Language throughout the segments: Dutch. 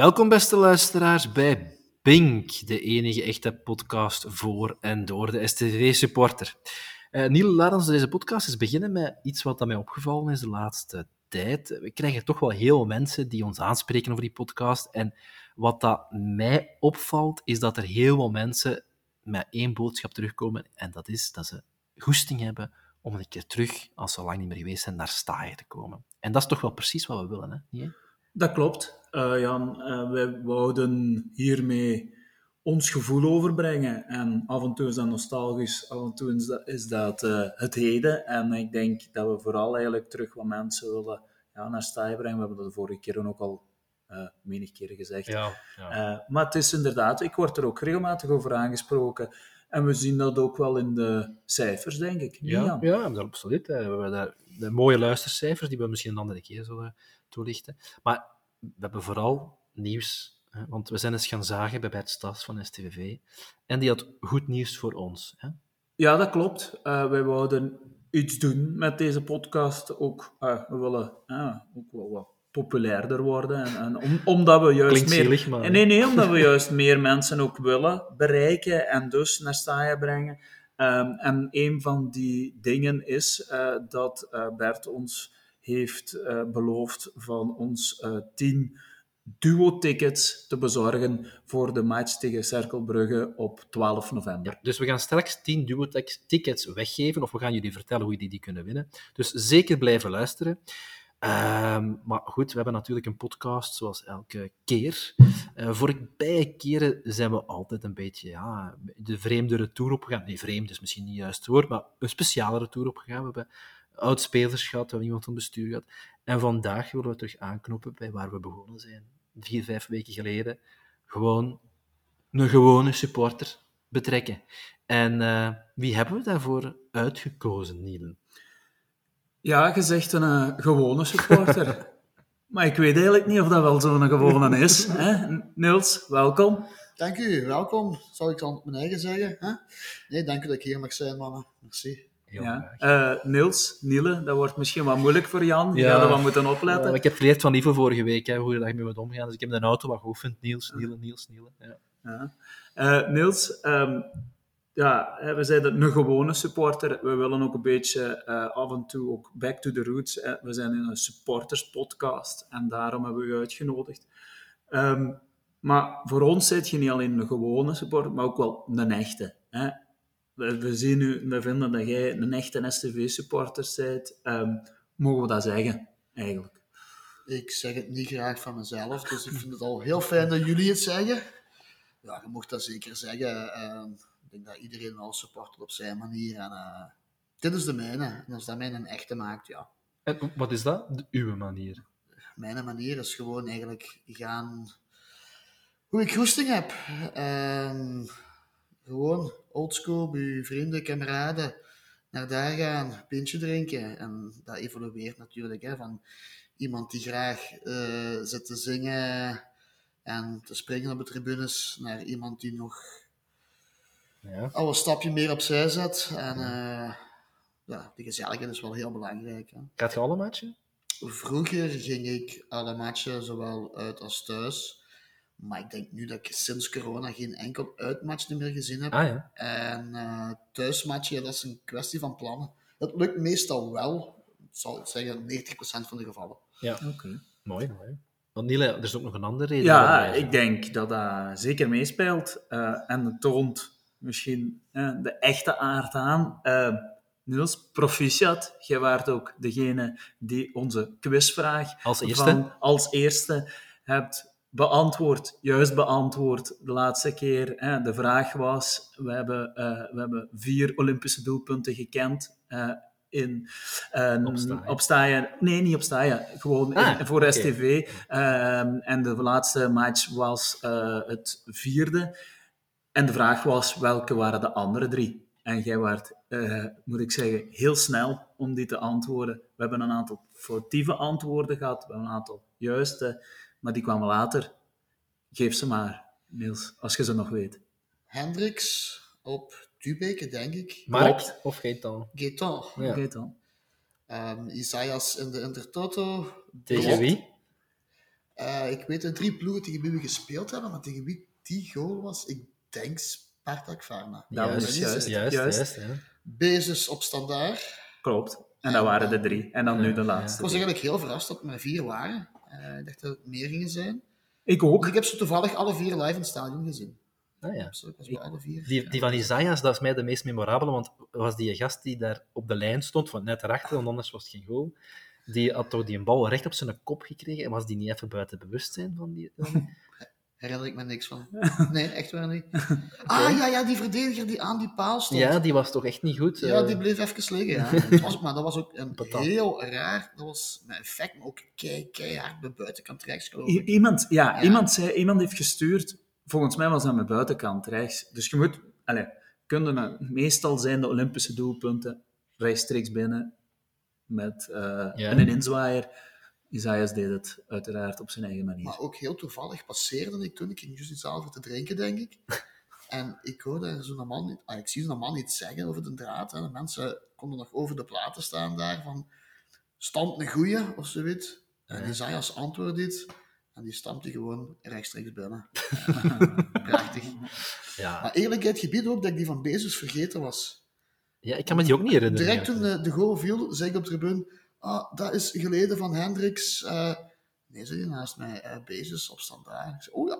Welkom, beste luisteraars, bij Bink, de enige echte podcast voor en door de STV-supporter. Uh, Niel, laat ons deze podcast eens beginnen met iets wat mij opgevallen is de laatste tijd. We krijgen toch wel heel veel mensen die ons aanspreken over die podcast. En wat dat mij opvalt, is dat er heel veel mensen met één boodschap terugkomen. En dat is dat ze goesting hebben om een keer terug, als ze lang niet meer geweest zijn, naar Staaien te komen. En dat is toch wel precies wat we willen, hè? Dat klopt, uh, Jan. Uh, wij wouden hiermee ons gevoel overbrengen. En af en toe is dat nostalgisch, af en toe is dat, is dat uh, het heden. En ik denk dat we vooral eigenlijk terug wat mensen willen ja, naar Staaien brengen. We hebben dat de vorige keer ook al uh, menig keren gezegd. Ja, ja. Uh, maar het is inderdaad, ik word er ook regelmatig over aangesproken. En we zien dat ook wel in de cijfers, denk ik. Ja, Jan? ja absoluut. We hebben de, de, mooie luistercijfers, die we misschien een andere keer zullen toelichten. Maar we hebben vooral nieuws. Hè? Want we zijn eens gaan zagen bij Bert Stas van STVV. En die had goed nieuws voor ons. Hè? Ja, dat klopt. Uh, wij wouden iets doen met deze podcast. Ook, uh, we willen uh, ook wel wat populairder worden. En, en om, omdat we juist Klinkt meer... zielig, maar... Nee, nee, omdat we juist meer mensen ook willen bereiken en dus naar Staaien brengen. Um, en een van die dingen is uh, dat uh, Bert ons heeft uh, beloofd van ons tien duo-tickets te bezorgen voor de match tegen Cerkelbrugge op 12 november. Dus we gaan straks 10 duo-tickets weggeven, of we gaan jullie vertellen hoe jullie die kunnen winnen. Dus zeker blijven luisteren. Um, maar goed, we hebben natuurlijk een podcast zoals elke keer. Uh, voorbije keren zijn we altijd een beetje ja, de vreemde retour opgegaan. Nee, vreemd is misschien niet juist het woord, maar een speciale retour opgegaan. We hebben oud-spelers gehad, we hebben iemand van bestuur gehad. En vandaag willen we terug aanknopen bij waar we begonnen zijn. Vier, vijf weken geleden. Gewoon een gewone supporter betrekken. En uh, wie hebben we daarvoor uitgekozen, Nielen? Ja, je zegt een uh, gewone supporter. maar ik weet eigenlijk niet of dat wel zo'n gewone is. Hè? Niels, welkom. Dank u, welkom. Zou ik dan mijn eigen zeggen? Hè? Nee, dank u dat ik hier mag zijn, mannen. Merci. Ja. Uh, Niels, Niele, dat wordt misschien wat moeilijk voor Jan. Je ja. gaat er wat moeten opletten. Ja, ik heb geleerd van Ivo vorige week, hè, hoe je daarmee moet omgaan. Dus ik heb de auto wat geoefend. Niels, Niele, Niels, Niele. Ja. Uh, Niels, um, ja, we zijn een gewone supporter. We willen ook een beetje uh, af en toe ook back to the roots. Hè. We zijn in een supporters podcast en daarom hebben we u uitgenodigd. Um, maar voor ons zit je niet alleen een gewone supporter, maar ook wel een echte. Hè. We, we, zien nu, we vinden dat jij een echte STV-supporter bent. Um, mogen we dat zeggen, eigenlijk? Ik zeg het niet graag van mezelf, dus ik vind het al heel fijn dat jullie het zeggen. Ja, je mocht dat zeker zeggen. Uh, ik denk dat iedereen wel supportert op zijn manier. En, uh, dit is de mijne. En als dat mij een echte maakt, ja. En wat is dat, de, uw manier? Mijn manier is gewoon eigenlijk gaan... Hoe ik goesting heb. Uh, gewoon oldschool, bij uw vrienden, kameraden. Naar daar gaan, pintje drinken. En dat evolueert natuurlijk. Hè, van iemand die graag uh, zit te zingen en te springen op de tribunes, naar iemand die nog ja. al een stapje meer opzij zet. En uh, ja, die gezelligheid is wel heel belangrijk. Hè. Gaat je alle matchen? Vroeger ging ik alle matchen zowel uit als thuis. Maar ik denk nu dat ik sinds corona geen enkel uitmatch meer gezien heb. Ah, ja. En uh, thuismatchen, dat is een kwestie van plannen. Het lukt meestal wel. Ik zal zeggen 90% van de gevallen. Ja, oké. Okay. Mooi, mooi. Want Niele, er is ook nog een andere reden. Ja, ik denk dat dat zeker meespeelt. Uh, en het toont misschien uh, de echte aard aan. Uh, Niels, proficiat. Jij waart ook degene die onze quizvraag als eerste, van, als eerste hebt beantwoord, juist beantwoord de laatste keer. Hè. De vraag was, we hebben, uh, we hebben vier Olympische doelpunten gekend in uh, Opstaaien. opstaaien. Nee, niet opstaaien. Gewoon Ah, in, voor. STV. Um, en de laatste match was uh, het vierde. En de vraag was, welke waren de andere drie? En jij waart, uh, moet ik zeggen, heel snel om die te antwoorden. We hebben een aantal foutieve antwoorden gehad. We hebben een aantal juiste. Maar die kwamen later. Geef ze maar, Niels, als je ze nog weet. Hendricks op Tubeke, denk ik. Mark of Gaetan? Gaetan. Ja. Dan. Um, Isaias in de Intertoto. Tegen wie? Eh, ik weet de drie ploegen tegen wie we gespeeld hebben, maar tegen wie die goal was, ik denk Spartak Varna. Dat juist, was juist, juist, juist, juist. ja. Bezes op standaard. Klopt. En dat waren de drie. En dan nu de Ik laatste. was eigenlijk heel verrast dat het maar vier waren. Eh, ik dacht dat het meer gingen zijn. Ik ook. ik heb ze toevallig alle vier live in het stadion gezien. Ah, ja. Zo, ik alle vier. Die, die van Isaias, dat is mij de meest memorabele, want was die gast die daar op de lijn stond, van net erachter, want anders was het geen goal. Die had toch die een bal recht op zijn kop gekregen en was die niet even buiten bewustzijn van die... Herinner ik me niks van. Nee, echt waar niet. Ah, ja, ja, die verdediger die aan die paal stond. Ja, die was toch echt niet goed. Ja, eh. die bleef even liggen. Ja. Het was, maar dat was ook een Patat. heel raar. Dat was met effect, maar ook kei, keihard bij buitenkant rechts geloof ik. iemand, ja, Ja. Iemand, zei, iemand heeft gestuurd, volgens mij was dat mijn buitenkant rechts. Dus je moet, allez, kunnen meestal zijn de Olympische doelpunten rechtstreeks binnen met eh, Ja. een inzwaaier. Isaias deed het uiteraard op zijn eigen manier. Maar ook heel toevallig passeerde ik toen. Ik ging juist iets over te drinken, denk ik. En ik hoorde zo'n man, ah, ik zie zo'n man iets zeggen over de draad. En de mensen konden nog over de platen staan daar van stand een goeie of zoiets. En Isaias antwoordde dit. En die stampte gewoon rechtstreeks binnen. Prachtig. ja. Maar eigenlijk het gebied ook dat ik die van Bezos vergeten was. ja, ik kan me die ook niet herinneren. Direct toen de, de goal viel, zei ik op de tribune, ah, dat is geleden van Hendricks. eh nee, zei hij naast mij, eh Bezos op standaard. Ik zei, oh ja.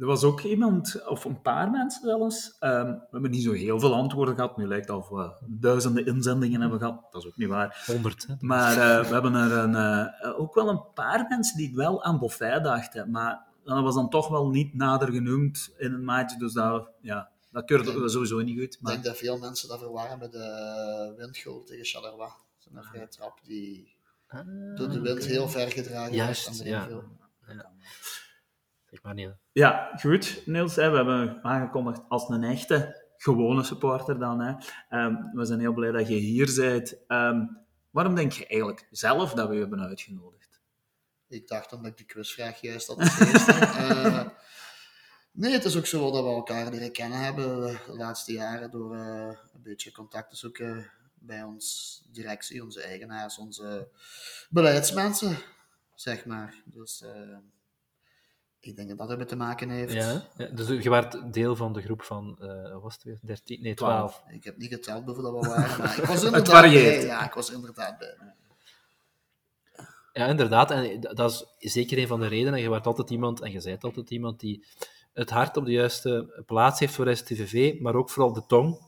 Er was ook iemand, of een paar mensen zelfs. ehm, we hebben niet zo heel veel antwoorden gehad. Nu lijkt het of we duizenden inzendingen hebben gehad. Dat is ook niet waar. 100, hè. Maar eh, we hebben er een, eh, ook wel een paar mensen die wel aan Boffay dachten. Maar dat was dan toch wel niet nader genoemd in een match. Dus dat, ja, dat keurde sowieso niet goed. Ik Maar denk dat veel mensen dat verwarren met de windgoal tegen Charleroi. Is een vrije trap die Ah, door de wind heel ver gedragen Juist, erin ja. viel. Zeg maar ja, goed, Niels. Hè, we hebben aangekondigd als een echte, gewone supporter dan. Hè. Ehm, we zijn heel blij dat je hier bent. Ehm, waarom denk je eigenlijk zelf dat we je hebben uitgenodigd? Ik dacht omdat ik die quizvraag juist had. Eh, nee, het is ook zo dat we elkaar leren kennen hebben de laatste jaren door eh, een beetje contact te zoeken bij ons directie, onze eigenaars, onze beleidsmensen, zeg maar. Dus eh, ik denk dat dat ermee te maken heeft. Ja, dus je werd deel van de groep van, wat was het weer? 13? Nee, 12. Ik heb niet geteld hoeveel dat we waren, maar ik was er inderdaad bij. Ja, ik was er inderdaad bij. Ja, inderdaad. En dat is zeker een van de redenen. Je werd altijd iemand, en je bent altijd iemand, die het hart op de juiste plaats heeft voor STVV, maar ook vooral de tong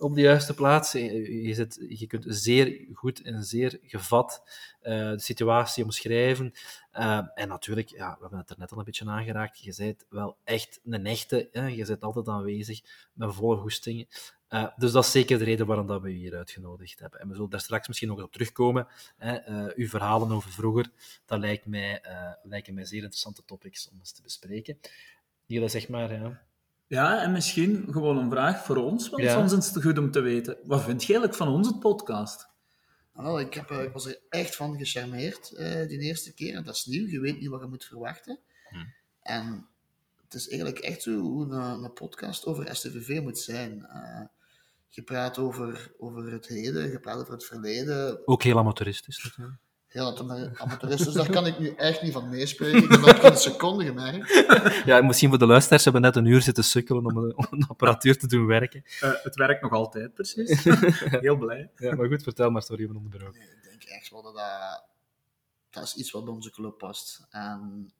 op de juiste plaats. Je, zit, je kunt zeer goed en zeer gevat eh, de situatie omschrijven. Eh, en natuurlijk, ja, we hebben het er net al een beetje aangeraakt, je bent wel echt een echte, hè? je bent altijd aanwezig met volle goestingen. Eh, dus dat is zeker de reden waarom dat we u hier uitgenodigd hebben. En we zullen daar straks misschien nog op terugkomen. Hè. Uw verhalen over vroeger, dat lijkt mij, lijken mij zeer interessante topics om eens te bespreken. Die zeg maar. Ja, en misschien gewoon een vraag voor ons, want Ja. soms is het goed om te weten. Wat vind je eigenlijk van onze podcast? Nou, ik, heb, eh, ik was er echt van gecharmeerd eh, die eerste keer. En dat is nieuw, je weet niet wat je moet verwachten. Hmm. En het is eigenlijk echt zo hoe een, een podcast over STVV moet zijn. Eh, je praat over, over het heden, je praat over het verleden. Ook heel amateuristisch natuurlijk. Heel amateuristisch, daar kan ik nu echt niet van meespreken. Ik heb dat in een seconde gemerkt. Ja, misschien voor de luisteraars hebben we net een uur zitten sukkelen om, een- om een apparatuur te doen werken. Eh, het werkt nog altijd, precies. Heel blij. Ja, maar goed, vertel maar, sorry, even onderbroken. Nee, ik denk echt wel dat dat, dat is iets wat bij onze club past. En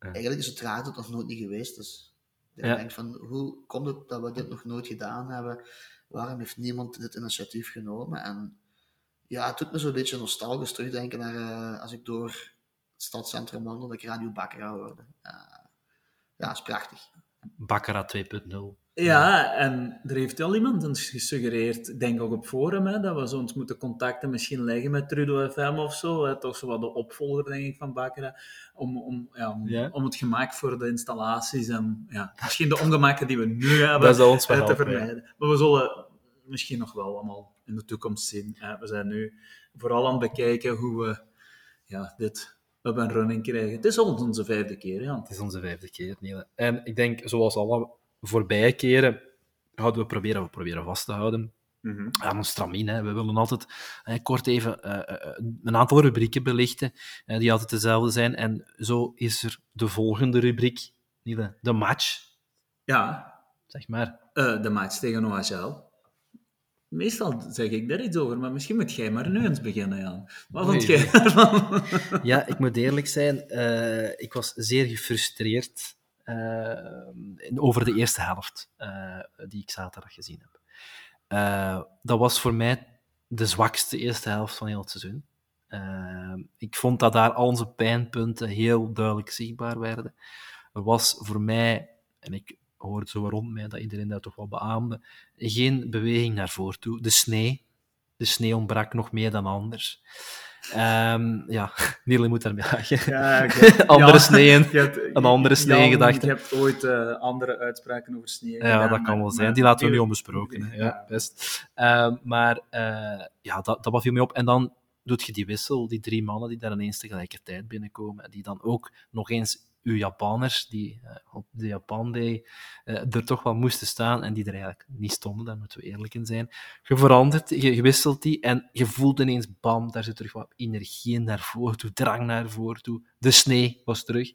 Ja. eigenlijk is het raar dat het nog nooit niet geweest is. Ik Ja. denk van, hoe komt het dat we dit nog nooit gedaan hebben? Waarom heeft niemand dit initiatief genomen? En ja, het doet me zo'n beetje nostalgisch terugdenken naar eh, als ik door het stadscentrum wandel, dat ik Radio Bakkera hoorde. Eh, ja, dat is prachtig. Baccarat 2.0. Ja, en er heeft wel iemand ons gesuggereerd, ik denk ook op forum, hè, dat we zo ons moeten contacten misschien leggen met Trudeau FM of zo. Hè, toch zo wat de opvolger, denk ik, van Bakkera. Om, om, ja, om, Ja. om het gemaakt voor de installaties en ja, misschien de ongemakken die we nu hebben Dat zal ons wel eh, te helpen, ja. vermijden. Maar we zullen misschien nog wel allemaal in de toekomst zien. we zijn nu vooral aan het bekijken hoe we ja, dit up en running krijgen. Het is al onze vijfde keer, ja. Het is onze vijfde keer, Niele. En ik denk, zoals alle voorbije keren, houden we proberen, we proberen vast te houden Mhm. Ja, ons stramien. Hè. We willen altijd eh, kort even eh, eh, een aantal rubrieken belichten, eh, die altijd dezelfde zijn. En zo is er de volgende rubriek, Niele, de match. Ja, Zeg maar. de match tegen OHL. Meestal zeg ik daar iets over, maar misschien moet jij maar nu eens beginnen, Jan. Wat vond jij daarvan? Ja, ik moet eerlijk zijn, eh, ik was zeer gefrustreerd eh, over de eerste helft eh, die ik zaterdag gezien heb. Dat was voor mij de zwakste eerste helft van heel het seizoen. Ik vond dat daar al onze pijnpunten heel duidelijk zichtbaar werden. Er was voor mij, en ik hoorde zo rond mij dat iedereen dat toch wel beaamde, geen beweging naar voren toe. De snee, de snee ontbrak nog meer dan anders. Ehm, ja, Niele moet daarmee lachen. Ja. Andere Ja, sneeën, hebt- een andere Jan, sneegedachte. Je hebt ooit eh, andere uitspraken over sneeën Ja, gedaan, dat kan wel zijn. Die laten we nu onbesproken. Ja, Ja. best. Ehm, maar eh, ja, dat, dat viel mij op. En dan doet je die wissel, die drie mannen die daar ineens tegelijkertijd binnenkomen, en die dan ook nog eens uw Japanners, die eh, op de Japan Day eh, er toch wel moesten staan en die er eigenlijk niet stonden, daar moeten we eerlijk in zijn. Je verandert, je, je wisselt die en je voelt ineens, bam, daar zit terug wat energie naar voren toe, drang naar voren toe. De snee was terug.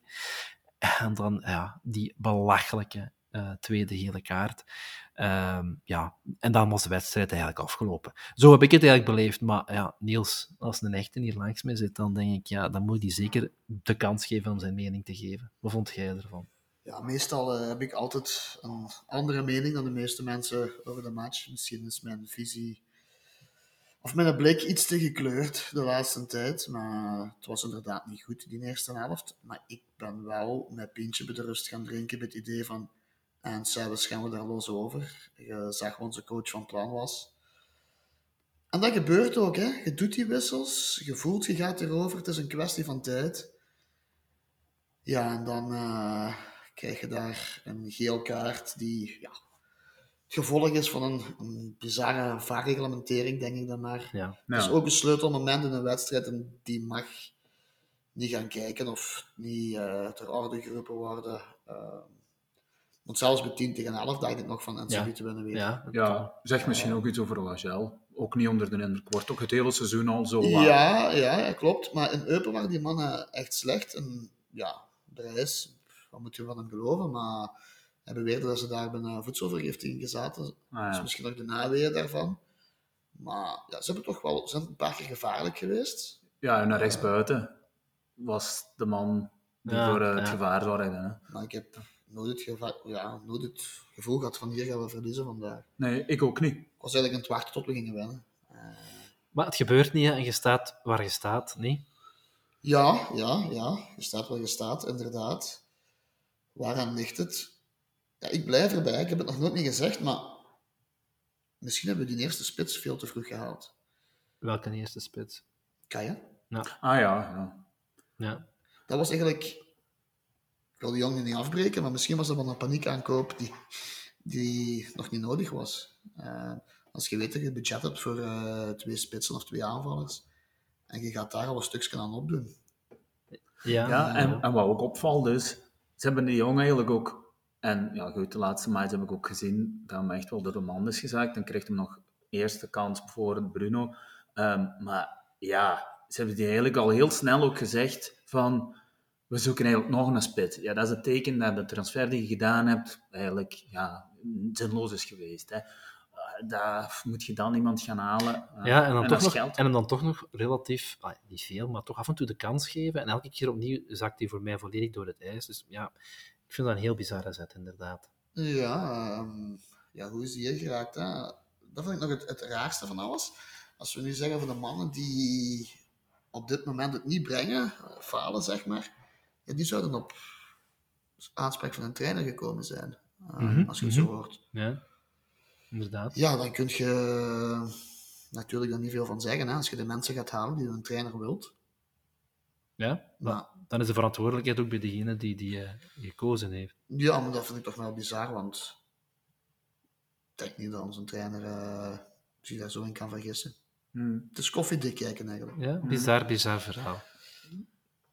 En dan ja, die belachelijke eh, tweede gele kaart. Ehm, ja, en dan was de wedstrijd eigenlijk afgelopen. Zo heb ik het eigenlijk beleefd. Maar ja, Niels, als een echte hier langs mij zit, dan denk ik, ja, dan moet hij zeker de kans geven om zijn mening te geven. Wat vond jij ervan? Ja, meestal eh, heb ik altijd een andere mening dan de meeste mensen over de match. Misschien is mijn visie of mijn blik iets te gekleurd de laatste tijd. Maar het was inderdaad niet goed, die eerste helft. Maar ik ben wel met pintje bij de rust gaan drinken met het idee van... En s'avonds gaan we daar los over. Je zag wat onze coach van plan was. En dat gebeurt ook, hè. Je doet die wissels, je voelt, je gaat erover. Het is een kwestie van tijd. Ja, en dan eh, krijg je daar een geel kaart die ja, het gevolg is van een, een bizarre vaarreglementering, denk ik dan maar. Ja, is ook een sleutelmoment in een wedstrijd en die mag niet gaan kijken of niet eh, ter orde geroepen worden. Eh, want zelfs bij 10 tegen 11 dacht ik nog van en Ja. te winnen weer. ja. Ja, zeg misschien ook iets over OHL. Ook niet onder de indruk. Wordt ook het hele seizoen al zo laag. Ja, ja, ja, klopt. Maar in Eupen waren die mannen echt slecht. En ja, de reis, wat moet je van hem geloven? Maar hij beweerde dat ze daar bij een voedselvergiftiging gezaten. Ah, Dus misschien nog de naweeën daarvan. Maar ja, ze hebben toch wel, ze zijn een paar keer gevaarlijk geweest. ja, en naar rechtsbuiten was de man die Ja, voor eh, het ja. gevaar zou redden. Hè. Maar ik heb nooit het, geva- ja, nooit het gevoel gehad van hier gaan we verliezen vandaag. Nee, ik ook niet. Ik was eigenlijk aan het wachten tot we gingen winnen. Maar het gebeurt niet hè, en je staat waar je staat, nee? Ja, ja, ja. Je staat waar je staat, inderdaad. Waaraan ligt het? Ja, ik blijf erbij. Ik heb het nog nooit niet gezegd, maar misschien hebben we die eerste spits veel te vroeg gehaald. Welke eerste spits? Kan je? Ah ja, ja. Ja. Dat was eigenlijk... Ik wil die jongen niet afbreken, maar misschien was dat wel een paniekaankoop die, die nog niet nodig was. Eh, als je weet dat je budget hebt voor eh, twee spitsen of twee aanvallers, en je gaat daar al een stukje aan opdoen. Ja, ja en, en wat ook opvalt is, ze hebben die jongen eigenlijk ook... En ja, goed, de laatste match heb ik ook gezien dat hem echt wel door de man is gezaakt. Dan kreeg hij nog eerste kans voor Bruno. Ehm, maar ja, ze hebben die eigenlijk al heel snel ook gezegd van... We zoeken eigenlijk nog een spit. Ja, dat is het teken dat de transfer die je gedaan hebt eigenlijk ja, zinloos is geweest. Hè. Eh, Daar moet je dan iemand gaan halen. Eh, Ja, en dan, toch nog, geld. en hem dan toch nog relatief, ah, niet veel, maar toch af en toe de kans geven. En elke keer opnieuw zakt hij voor mij volledig door het ijs. Dus ja, ik vind dat een heel bizarre zet, inderdaad. Ja, ehm, ja, hoe is die hier geraakt? Hè? Dat vind ik nog het, het raarste van alles. Als we nu zeggen van de mannen die op dit moment het niet brengen, eh, falen zeg maar, ja, die zouden op aanspraak van een trainer gekomen zijn. eh, Mhm, als je het mhm. zo hoort. Ja, inderdaad. Ja, dan kun je natuurlijk daar niet veel van zeggen. Hè? Als je de mensen gaat halen die een trainer wilt. Ja, maar dan is de verantwoordelijkheid ook bij degene die die eh, gekozen heeft. ja, maar dat vind ik toch wel bizar, want ik denk niet dat onze trainer eh, zich daar zo in kan vergissen. Hmm. Het is koffiedik kijken eigenlijk. Ja, bizar, bizar verhaal.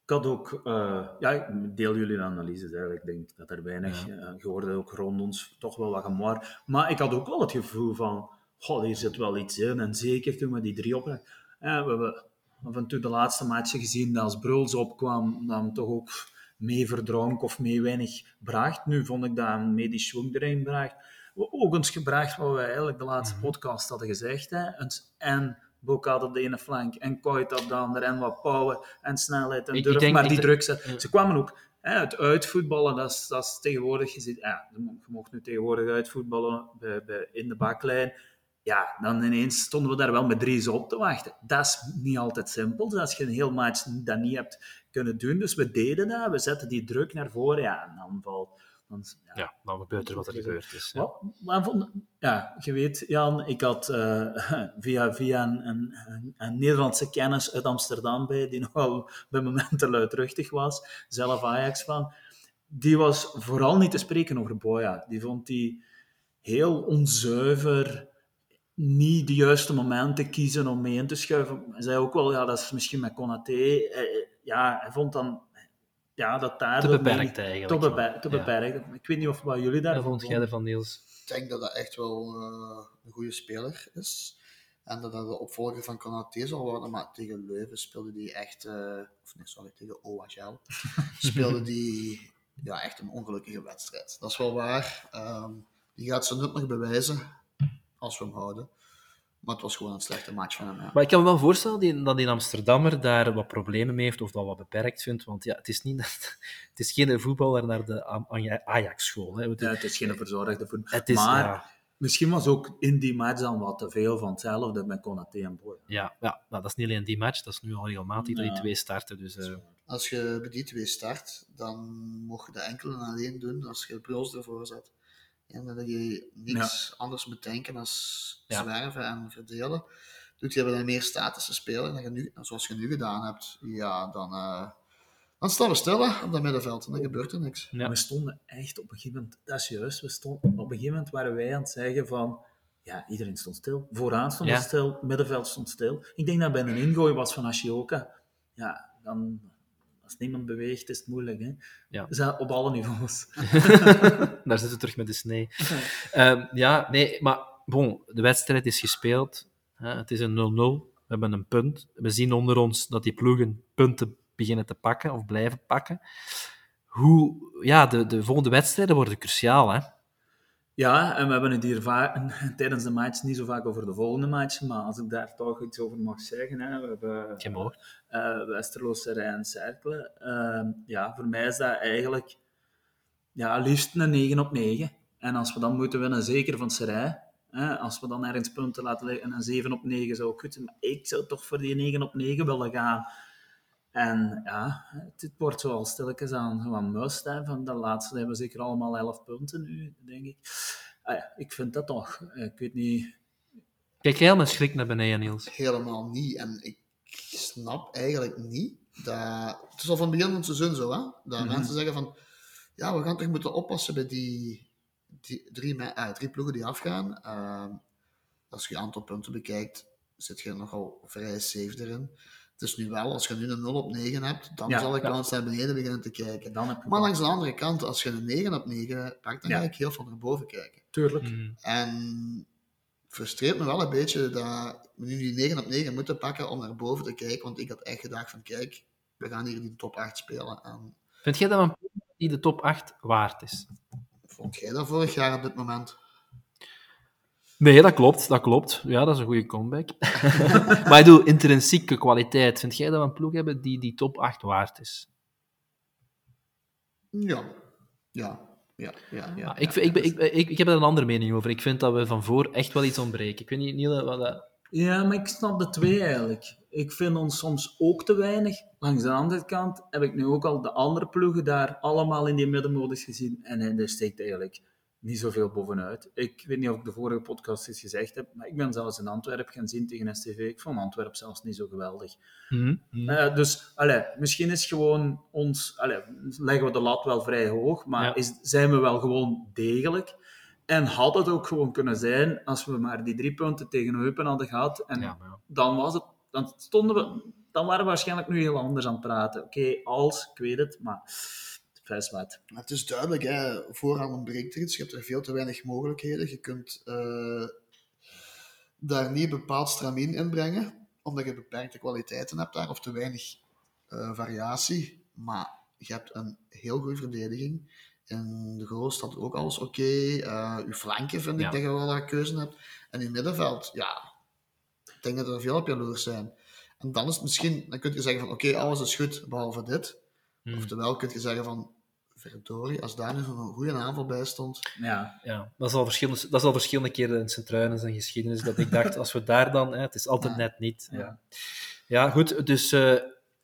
Ik had ook, eh, ja, ik deel jullie analyses eigenlijk. Ik denk dat er weinig, Ja. eh je hoorde ook rond ons toch wel wat gemoor. Maar ik had ook wel het gevoel van, goh, hier zit wel iets in. En zeker toen we die drie op... We hebben af en toe de laatste matchen gezien dat als Bruls opkwam, dan toch ook mee verdronk of mee weinig bracht. Nu vond ik dat een medisch schwung erin bracht. Ook eens gebracht wat we eigenlijk de laatste podcast hadden gezegd. Hè. En Bokaat op de ene flank en Koit op de andere en wat power en snelheid en Ik- ik durf, denk- maar die druk zet. Ze kwamen ook hè, het uitvoetballen, dat is, dat is tegenwoordig, je, ziet, ja, je mocht nu tegenwoordig uitvoetballen bij, bij, in de baklijn. Ja, dan ineens stonden we daar wel met drie op te wachten. Dat is niet altijd simpel. Dus als je een heel match dat niet hebt kunnen doen. Dus we deden dat, we zetten die druk naar voren. Ja, en dan valt... Dan, ja, Ja, dan gebeurt er wat er gebeurd is. Ja. vond- ja, je weet, Jan, ik had eh, via, via een, een, een- een Nederlandse kennis uit Amsterdam bij, die nogal bij momenten luidruchtig was, zelf Ajax van. Die was vooral niet te spreken over Boya. Die vond die heel onzuiver, niet de juiste momenten kiezen om mee in te schuiven. Hij zei ook wel, ja, dat is misschien met Konaté. Eh, eh, Ja, hij vond dan ja, dat daar... Te dat beperkt mee- eigenlijk. Te, beperkt, te Ja. beperkt. Ik weet niet of wat jullie daar Wat vond jij ervan, Niels? Ik denk dat dat echt wel eh, een goede speler is. En dat dat de opvolger van Konaté zal worden. Maar tegen Leuven speelde die echt... eh, of nee, sorry, tegen OHL. speelde die ja, echt een ongelukkige wedstrijd. Dat is wel waar. Ehm, die gaat zijn nut nog bewijzen. Als we hem houden. Maar het was gewoon een slechte match van hem. Ja. Maar ik kan me wel voorstellen die- dat die Amsterdammer daar wat problemen mee heeft of dat wat beperkt vindt. Want ja, het is, niet dat, het is geen voetballer naar de Ajax-school. Hè. Het, Ja, het is geen verzorgde voet. het is, maar ja, misschien was ook in die match dan wat te veel van hetzelfde met Konaté en Boy. ja, ja, nou, dat is niet alleen die match, dat is nu al regelmatig dat die twee starten. Dus, eh, Als je bij die twee start, dan mocht je de enkele en alleen doen als je Bruls ervoor zet. En dat je niks anders moet denken dan Ja. zwerven en verdelen. Doet je dan meer statische spelen, dan je nu, zoals je nu gedaan hebt, ja, dan, eh, dan staan we stil hè, op dat middenveld en dan gebeurt er niks. Ja. We stonden echt op een gegeven moment, dat is juist, we stonden, op een gegeven moment waren wij aan het zeggen van, ja, iedereen stond stil. Vooraan stond Ja. het stil, middenveld stond stil. Ik denk dat bij een ingooi was van Ashioka. Ja, dan, als niemand beweegt, is het moeilijk. Hè? Ja. Dus op alle niveaus. daar zitten we terug met de snee. Ehm, ja, nee, maar bon, de wedstrijd is gespeeld. Hè, het is een 0-0. We hebben een punt. We zien onder ons dat die ploegen punten beginnen te pakken of blijven pakken. Hoe, ja, de, de volgende wedstrijden worden cruciaal. Hè? Ja, en we hebben het hier tijdens de match niet zo vaak over de volgende match, maar als ik daar toch iets over mag zeggen, hè, we hebben eh Westerlo, Serij en Cerkelen. Ehm, ja, voor mij is dat eigenlijk ja, liefst een 9 op 9. En als we dan moeten winnen, zeker van Serij, hè, als we dan ergens punten laten liggen, een 7 op 9 zou ook goed zijn. Maar ik zou toch voor die 9 op 9 willen gaan. En ja, het, wordt zo al stilletjes aan gewoon must. Hè. Van de laatste hebben we zeker allemaal 11 punten nu, denk ik. Ah ja, ik vind dat toch. Ik weet niet... Kijk jij al met schrik naar beneden, Niels? Helemaal niet. En ik snap eigenlijk niet dat... Het is al van het begin van het seizoen zo, hè? Dat Mhm. mensen zeggen van... Ja, we gaan toch moeten oppassen bij die, die drie, drie ploegen die afgaan. Ehm, als je je aantal punten bekijkt, zit je nogal vrij safe erin. Het is nu wel, als je nu een 0 op 9 hebt, dan Ja, zal ik ja. wel eens naar beneden beginnen te kijken. Dan heb je Maar langs de andere kant, als je een 9 op 9 pakt, dan Ja. ga ik heel veel naar boven kijken. Tuurlijk. Mhm. En het frustreert me wel een beetje dat we nu die 9 op 9 moeten pakken om naar boven te kijken. Want ik had echt gedacht van, kijk, we gaan hier die top 8 spelen. En Vind jij dat een ploeg die de top 8 waard is? vond jij dat vorig jaar op dit moment? Nee, dat klopt, dat klopt. Ja, dat is een goede comeback. maar ik bedoel, intrinsieke kwaliteit. Vind jij dat we een ploeg hebben die die top 8 waard is? Ja. Ja. Ja, ja, ja. Ja, ik, ik, ik, ik, ik heb daar een andere mening over. Ik vind dat we van voor echt wel iets ontbreken. Ik weet niet, Niele, wat dat... Ja, maar ik snap de twee eigenlijk. Ik vind ons soms ook te weinig. Langs de andere kant heb ik nu ook al de andere ploegen daar allemaal in die middenmodus gezien. En daar steekt eigenlijk niet zoveel bovenuit. Ik weet niet of ik de vorige podcast eens gezegd heb, maar ik ben zelfs in Antwerpen gaan zien tegen STV. Ik vond Antwerpen zelfs niet zo geweldig. Mhm, mhm. Eh, dus allee, misschien is gewoon ons, allee, leggen we de lat wel vrij hoog, maar Ja. is, zijn we wel gewoon degelijk. En had het ook gewoon kunnen zijn als we maar die drie punten tegen Heupen hadden gehad. En Ja, maar ja. dan, was het, dan, stonden we, dan waren we waarschijnlijk nu heel anders aan het praten. Oké, als, ik weet het, maar Maar Het is duidelijk, hè. vooraan ontbreekt er iets. Je hebt er veel te weinig mogelijkheden. Je kunt... eh, daar niet een bepaald stramien in brengen, omdat je beperkte kwaliteiten hebt daar, of te weinig eh, variatie. Maar je hebt een heel goede verdediging. In de goal staat ook alles oké. Eh, uw flanken vind ik Ja. dat je wel een keuze hebt. En in het middenveld, ja, ik denk dat er veel op jaloers zijn. En dan is het misschien, dan kun je zeggen van oké, alles is goed behalve dit. Hmm. Oftewel kun je zeggen van verdorie, als daar nu zo'n goede aanval bij stond. Ja, Ja, dat is al verschillende, dat is al verschillende keren in Sint-Truinen zijn geschiedenis dat ik dacht, als we daar dan... Hè, het is altijd Ja. net niet. Ja, Ja. ja goed, dus eh,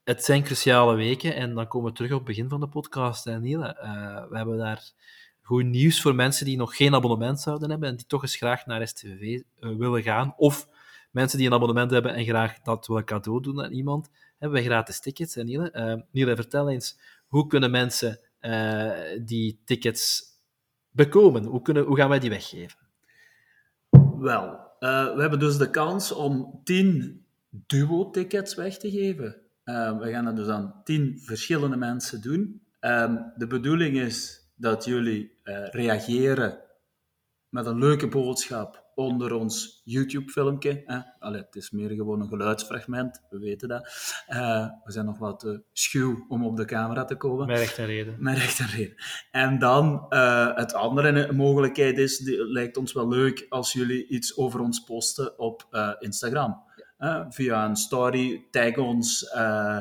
het zijn cruciale weken en dan komen we terug op het begin van de podcast, hè, Niele. Eh, we hebben daar goed nieuws voor mensen die nog geen abonnement zouden hebben en die toch eens graag naar STV eh, willen gaan. Of mensen die een abonnement hebben en graag dat willen cadeau doen aan iemand. Hebben wij gratis tickets, hè, Niele? Niele, vertel eens, hoe kunnen mensen eh, die tickets bekomen? Hoe, kunnen, hoe gaan wij die weggeven? Wel, eh, we hebben dus de kans om 10 duo-tickets weg te geven. Eh, we gaan dat dus aan 10 verschillende mensen doen. Ehm, de bedoeling is dat jullie reageren met een leuke boodschap onder ons YouTube-filmpje. hè. Allee, het is meer gewoon een geluidsfragment, we weten dat. Eh, we zijn nog wat te schuw om op de camera te komen. Met recht en reden. Met recht en reden. En dan eh, het andere mogelijkheid is, die, lijkt ons wel leuk als jullie iets over ons posten op eh, Instagram. Eh, via een story, tag ons, eh,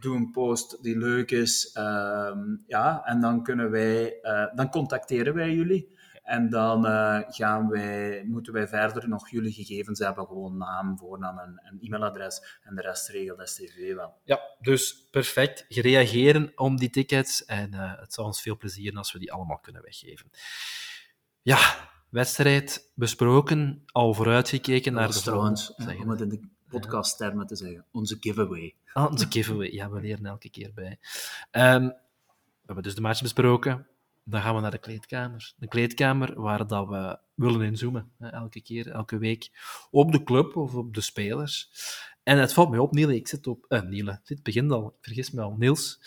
doe een post die leuk is. ehm, ja, en dan kunnen wij, eh, dan contacteren wij jullie. En dan eh, gaan wij, moeten wij verder nog jullie gegevens hebben, gewoon naam, voornaam en, en e-mailadres. En de rest regelt STV wel. Ja, dus perfect. Gereageren om die tickets. En eh, het zal ons veel plezier als we die allemaal kunnen weggeven. Ja, wedstrijd besproken, al vooruitgekeken naar Dat de trouwens, volgende, eh, om het in de podcasttermen te zeggen, onze giveaway. Ah, onze giveaway. Ja, we leren elke keer bij. Ehm, we hebben dus de match besproken. Dan gaan we naar de kleedkamer. De kleedkamer waar dat we willen inzoomen. Hè, elke keer, elke week. Op de club of op de spelers. En het valt mij op, Niele, ik zit op... eh Niele, dit begint al. Ik vergis me al. Niels.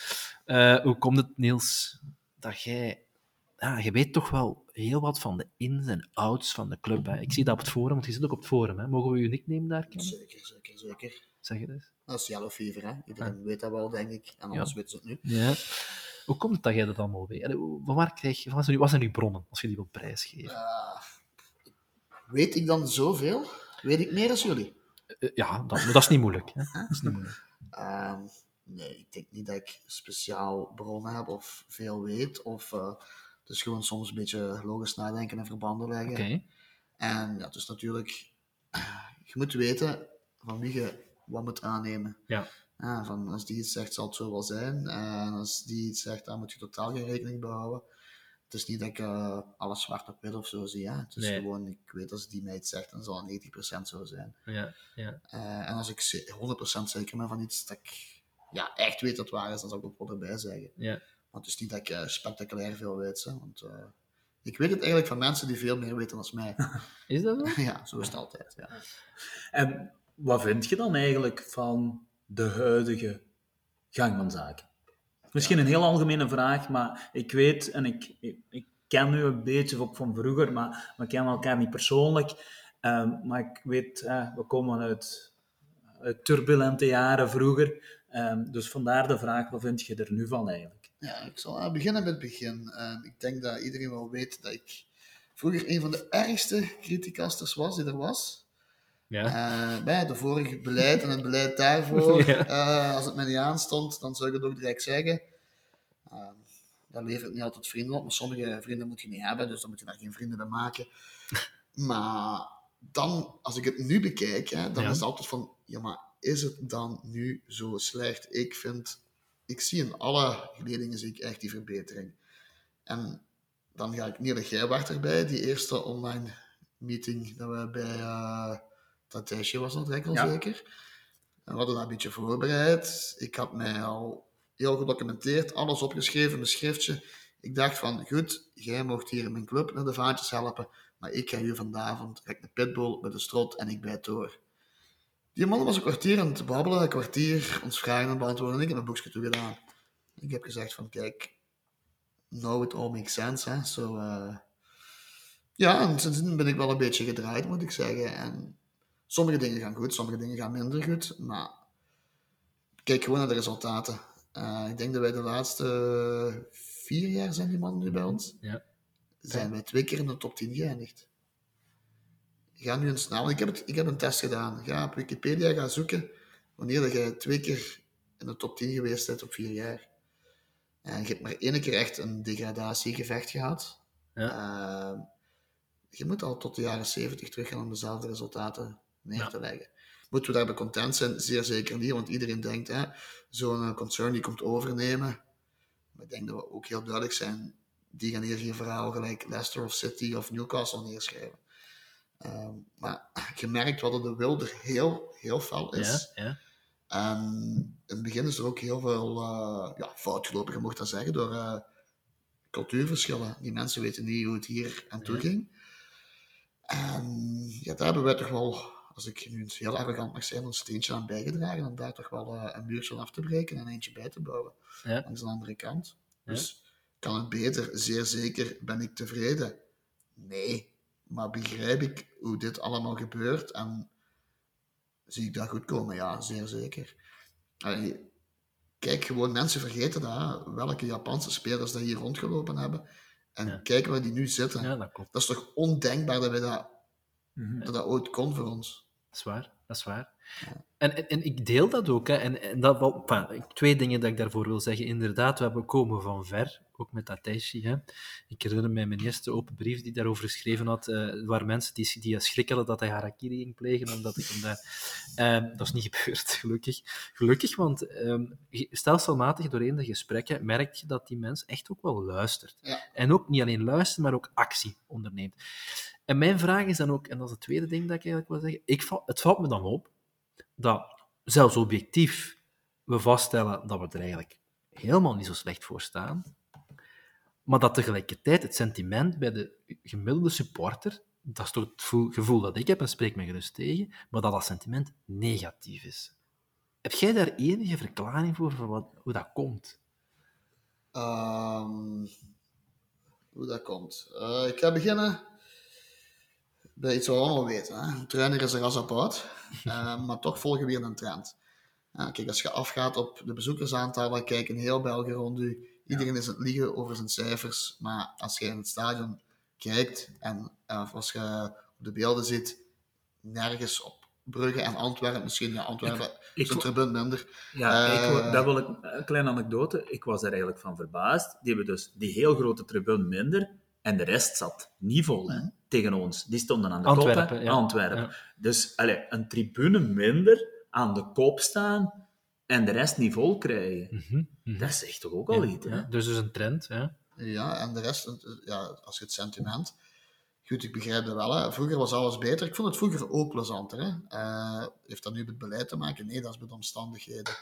Eh, hoe komt het, Niels, dat jij... Ja, je weet toch wel heel wat van de ins en outs van de club. Hè? Ik zie dat op het forum, want je zit ook op het forum. Hè? Mogen we je nickname daar kennen? Zeker, zeker, zeker. Zeg je eens. Dat is Yellow Fever, hè. Iedereen weet dat wel, denk ik. En anders weten ze het nu. Ja. Hoe komt het dat jij dat allemaal weet? Van waar krijg je, wat zijn, wat zijn uw bronnen, als je die wilt prijsgeven? Eh, weet ik dan zoveel? Weet ik meer dan jullie? Eh, ja, dat, dat is niet moeilijk. Hè? Dat is niet moeilijk. Ehm, nee, ik denk niet dat ik speciaal bronnen heb of veel weet. Of eh het is gewoon soms een beetje logisch nadenken en verbanden leggen. En ja, dus natuurlijk, je moet weten van wie je wat moet aannemen. Ja. Ja, van als die iets zegt, zal het zo wel zijn. En als die iets zegt, dan moet je totaal geen rekening behouden. Het is niet dat ik eh, alles zwart op wit of zo zie. Ja. Het is Nee. gewoon, ik weet als die mij iets zegt, dan zal het 90% zo zijn. Ja, ja. Eh, en als ik ze- 100% zeker ben van iets dat ik ja, echt weet dat het waar is, dan zal ik ook wel erbij zeggen. ja. Want het is niet dat ik eh, spectaculair veel weet. Hè, want eh, ik weet het eigenlijk van mensen die veel meer weten dan mij. Is dat zo? ja, zo is het altijd. Ja. En wat vind je dan eigenlijk van de huidige gang van zaken? Misschien een heel algemene vraag, maar ik weet, en ik, ik, ik ken u een beetje ook van vroeger, maar we kennen elkaar niet persoonlijk. Ehm, maar ik weet, eh, we komen uit, uit turbulente jaren vroeger. Ehm, dus vandaar de vraag, wat vind je er nu van eigenlijk? Ja, ik zal eh, beginnen met het begin. Ehm, ik denk dat iedereen wel weet dat ik vroeger een van de ergste criticasters was die er was. Ja. Eh, bij de vorige beleid en het beleid daarvoor. Ja. eh, als het mij niet aanstond, dan zou ik het ook direct zeggen. Ehm dat levert niet altijd vrienden op, maar sommige vrienden moet je niet hebben, dus dan moet je daar geen vrienden bij maken. Maar dan, als ik het nu bekijk, hè, dan Ja. is het altijd van, ja, maar is het dan nu zo slecht? Ik vind, ik zie in alle geledingen zie ik echt die verbetering. En dan ga ik Niele Gijwaard erbij, die eerste online meeting dat we bij eh dat Thijsje was al Ja. zeker. En we hadden dat een beetje voorbereid. Ik had mij al heel gedocumenteerd, alles opgeschreven, mijn schriftje. Ik dacht van, goed, jij mocht hier in mijn club naar de vaantjes helpen, maar ik ga hier vanavond, ga ik de pitbull met de strot en ik bijt door. Die man was een kwartier aan het babbelen, een kwartier ons vragen aan het beantwoorden en ik heb een boekje toegedaan. Ik heb gezegd van, kijk, now it all makes sense, hè. So, eh, ja, en sindsdien ben ik wel een beetje gedraaid, moet ik zeggen. En Sommige dingen gaan goed, sommige dingen gaan minder goed, maar kijk gewoon naar de resultaten. Uh, ik denk dat wij de laatste vier jaar zijn die mannen nu bij ons. Ja. Zijn wij twee keer in de top 10 geëindigd. Ga nu eens na, ik heb, het, ik heb een test gedaan. Ga op Wikipedia gaan zoeken wanneer dat je twee keer in de top 10 geweest bent op vier jaar. En je hebt maar één keer echt een degradatiegevecht gehad. Ja. Uh, je moet al tot de jaren 70 teruggaan om dezelfde resultaten neer te leggen. Moeten we daarbij content zijn? Zeer zeker niet, want iedereen denkt, hè, zo'n concern die komt overnemen. Maar ik denk dat we ook heel duidelijk zijn, die gaan hier geen verhaal gelijk Leicester of City of Newcastle neerschrijven. Uh, maar je merkt wat de wil er heel, heel fel is. Ja, ja. En in het begin is er ook heel veel uh, ja, fout gelopen, je mocht dat zeggen, door uh, cultuurverschillen. Die mensen weten niet hoe het hier aan toe ging. En ja, daar hebben wij toch wel, als ik nu eens heel arrogant mag zijn, een steentje aan bijgedragen om daar toch wel uh, een muurtje af te breken en eentje bij te bouwen. Ja. Langs de andere kant. Dus kan het beter? Zeer zeker. Ben ik tevreden? Nee. Maar begrijp ik hoe dit allemaal gebeurt en zie ik dat goed komen? Ja, zeer zeker. Allee, kijk, gewoon mensen vergeten dat, welke Japanse spelers dat hier rondgelopen hebben. En Ja. kijk waar die nu zitten. ja, dat klopt. Dat is toch ondenkbaar dat, we dat, Mhm. dat dat ooit kon voor ons. Dat is waar, dat is waar. En, en, en ik deel dat ook. Hè. En, en dat enfin, twee dingen dat ik daarvoor wil zeggen. Inderdaad, we hebben komen van ver, ook met Tateshi. Hè. Ik herinner mij mijn eerste open brief die daarover geschreven had. eh waren mensen die, die dat hij harakiri ging plegen, omdat ik hem daar... Ehm, dat is niet gebeurd, gelukkig. Gelukkig, want je- stelselmatig doorheen de gesprekken merk je dat die mens echt ook wel luistert. Ja. En ook niet alleen luistert, maar ook actie onderneemt. En mijn vraag is dan ook, en dat is het tweede ding dat ik eigenlijk wil zeggen, ik het valt me dan op dat zelfs objectief we vaststellen dat we er eigenlijk helemaal niet zo slecht voor staan, maar dat tegelijkertijd het sentiment bij de gemiddelde supporter, dat is toch het gevoel, gevoel dat ik heb, en spreek me gerust tegen, maar dat dat sentiment negatief is. Heb jij daar enige verklaring voor, voor wat, hoe dat komt? Ehm, hoe dat komt. Eh, ik ga beginnen bij iets wat we allemaal weten. Hè. Een trainer is een ras apart, eh, maar toch volgen we weer een trend. Kijk, als je afgaat op de bezoekersaantallen, kijken heel België rond u. Iedereen is aan het liegen over zijn cijfers, maar als je in het stadion kijkt en eh, of als je op de beelden ziet, nergens op Brugge en Antwerpen, misschien ja, Antwerpen ik- is een tribune minder. Ja, ik, Eh, dat wil ik, een kleine anekdote. Ik was er eigenlijk van verbaasd. Die hebben dus die heel grote tribune minder en de rest zat niet vol hè, tegen ons. Die stonden aan de Antwerpen, kop. hè. ja. Antwerpen. Ja. Dus allee, een tribune minder aan de kop staan en de rest niet vol krijgen. Mhm, mhm. Dat zegt toch ook al Ja, iets, hè? ja, dus dus een trend, ja. Ja, en de rest, ja, als je het sentiment. Goed, ik begrijp dat wel. Hè. Vroeger was alles beter. Ik vond het vroeger ook plezanter. Hè. Eh, heeft dat nu met het beleid te maken? Nee, dat is met omstandigheden.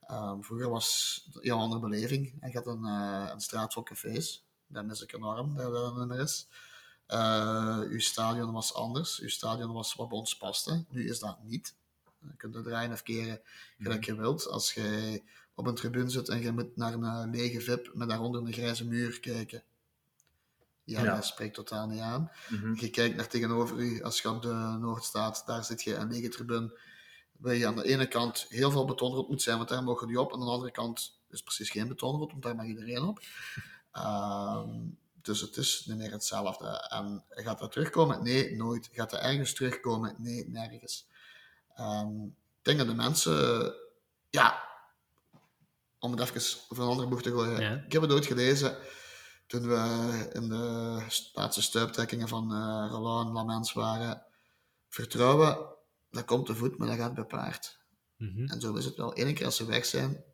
Ehm, vroeger was het een heel andere beleving. Je had een, eh een straat vol cafés. Dat mis ik enorm, dat dat er niet meer is. Eh uw stadion was anders. Uw stadion was wat bij ons paste. Nu is dat niet. Je kunt het draaien of keren gelijk je wilt. Als je op een tribune zit en je moet naar een eh, lege VIP met daaronder een grijze muur kijken. Ja, Ja. dat spreekt totaal niet aan. Mhm. Je kijkt naar tegenover u, als je op de Noord staat, daar zit je een lege tribune. Waar je aan de ene kant heel veel betonrot moet zijn, want daar mogen die op. En aan de andere kant is precies geen betonrot, want daar mag iedereen op. Ehm, dus het is niet meer hetzelfde. En gaat dat terugkomen? Nee, nooit. Gaat dat ergens terugkomen? Nee, nergens. Ehm, ik denk dat de mensen, ja, om het even voor een andere boeg te gooien. Ja. Ik heb het ooit gelezen toen we in de laatste stuiptrekkingen van eh Roland en Lamens waren. Vertrouwen, dat komt te voet, maar dat gaat bij paard. Mhm. En zo is het wel. Eén keer als ze weg zijn,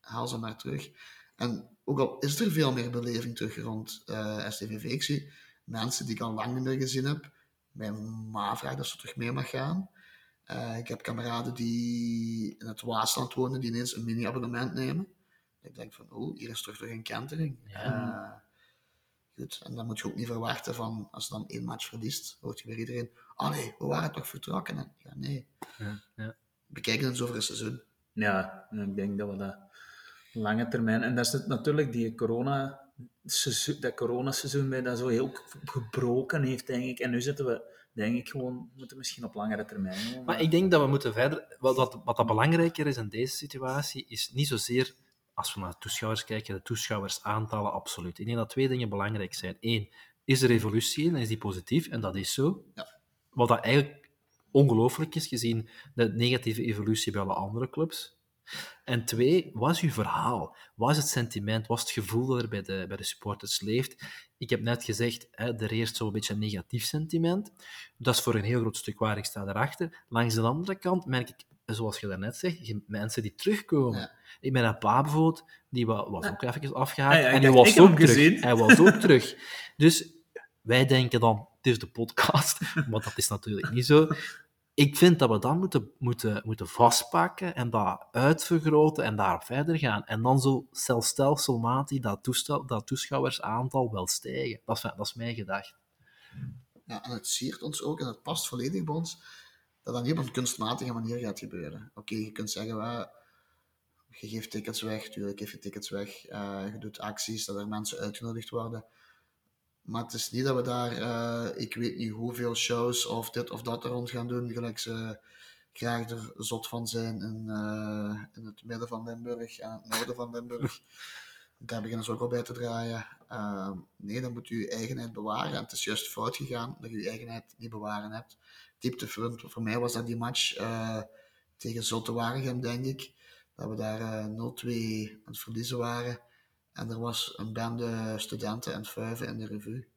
haal ze maar terug. En ook al is er veel meer beleving terug rond eh STVV, ik zie mensen die ik al lang niet meer gezien heb. Mijn ma vraagt dat ze terug mee mag gaan. Eh, ik heb kameraden die in het Waasland wonen, die ineens een mini-abonnement nemen. Ik denk van, oh, hier is terug toch een kentering. Ja. Eh, goed, en dan moet je ook niet verwachten van, als je dan één match verliest, hoort je weer iedereen, oh nee, we waren toch vertrokken? En, ja, nee. Ja, ja. Bekijken het over een seizoen. Ja, ik denk dat we dat lange termijn... En is het natuurlijk die corona... Dat coronaseizoen bij dat zo heel gebroken heeft, denk ik. En nu zitten we denk ik gewoon, we moeten misschien op langere termijn gewoon, Maar ik denk dat we moeten verder... Wat, wat, wat dat belangrijker is in deze situatie, is niet zozeer, als we naar de toeschouwers kijken, de toeschouwersaantallen, absoluut. Ik denk dat twee dingen belangrijk zijn. Eén, is er evolutie in en is die positief? En dat is zo. Ja. Wat dat eigenlijk ongelooflijk is, gezien de negatieve evolutie bij alle andere clubs. En twee, wat is uw verhaal? Wat is het sentiment? Wat is het gevoel dat er bij de, bij de supporters leeft? Ik heb net gezegd, hè, er heerst zo'n beetje een negatief sentiment. Dat is voor een heel groot stuk waar, ik sta erachter. Langs de andere kant merk ik, zoals je daarnet zegt, mensen die terugkomen. Ja. Ik ben een pa bijvoorbeeld, die wa- was ook even afgehaakt. Ah ja, en die dacht, was ook terug. gezien. Hij was ook terug. Dus wij denken dan, het is de podcast, maar dat is natuurlijk niet zo. Ik vind dat we dat moeten, moeten, moeten vastpakken en dat uitvergroten en daarop verder gaan. En dan zo stelselmatig dat, toestel, dat toeschouwersaantal wel stijgen. Dat is, dat is mijn gedachte. Ja, en het siert ons ook en het past volledig bij ons dat dat niet op een kunstmatige manier gaat gebeuren. Oké, je kunt zeggen, "Wa, je geeft tickets weg, tuurlijk geef je tickets weg, eh, je doet acties, dat er mensen uitgenodigd worden. Maar het is niet dat we daar, eh, ik weet niet hoeveel shows of dit of dat rond gaan doen, gelijk ze graag er zot van zijn in, eh, in het midden van Limburg en het noorden van Limburg. Daar beginnen ze ook al bij te draaien. Eh, nee, dan moet je je eigenheid bewaren. En het is juist fout gegaan dat je je eigenheid niet bewaren hebt. Dieptepunt voor mij was dat die match eh, tegen Zotte Waregem, denk ik. Dat we daar eh 0-2 aan het verliezen waren. En er was een bende studenten en vuiven in de revue.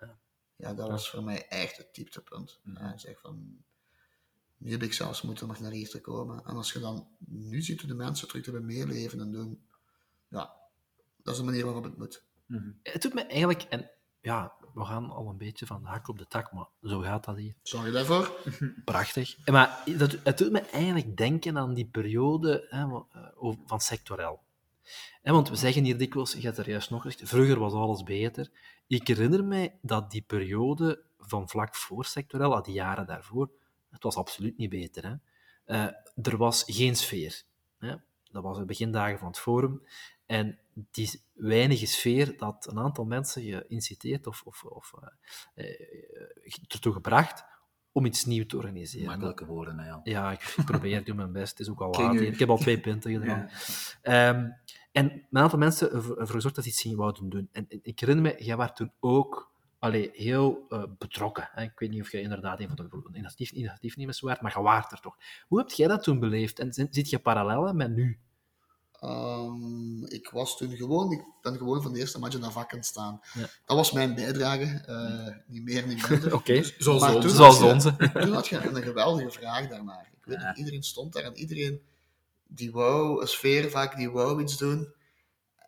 Ja. Ja, dat was voor mij echt het dieptepunt. Ja, ik zeg van, nu heb ik zelfs moeten nog naar hier te komen. En als je dan nu ziet hoe de mensen terug hebben meeleven en doen, ja, dat is de manier waarop het moet. Mhm. Het doet me eigenlijk... En ja, we gaan al een beetje van de hak op de tak, maar zo gaat dat hier. Sorry daarvoor. Prachtig. Maar dat, het doet me eigenlijk denken aan die periode hè, eh, van sectorel. Want we zeggen hier dikwijls, je hebt er juist nog gezegd, vroeger was alles beter. Ik herinner mij dat die periode van vlak voor sectorel, al die jaren daarvoor, het was absoluut niet beter. Hè. Eh, er was geen sfeer. Hè. Dat was de begindagen van het forum. En die weinige sfeer dat een aantal mensen geïnciteerd of, of, of eh, eh, ertoe gebracht om iets nieuws te organiseren. Makkelijke woorden, hè, Jan. Ja, ik probeer, ik doe mijn best. Het is ook al laat. Ik heb al twee punten gedaan. Ja. Ehm, en een aantal mensen ervoor gezorgd dat ze iets gingen wouden doen. En, en ik herinner me, jij was toen ook allee, heel eh, betrokken. Hè? Ik weet niet of jij inderdaad een van de initiatief, initiatiefnemers waart, maar je waart er toch. Hoe heb jij dat toen beleefd? En zit zit je parallellen met nu? Ehm, ik was toen gewoon, ik ben gewoon van de eerste match in dat vak aan het staan. Ja. Dat was mijn bijdrage, eh, niet meer, niet minder. Oké, Zoals Maar onze. toen zoals had je- onze. Toen had je een geweldige vraag daarnaar. Ik weet Ja. niet, iedereen stond daar en iedereen die wou een sfeer vaak, die wou iets doen.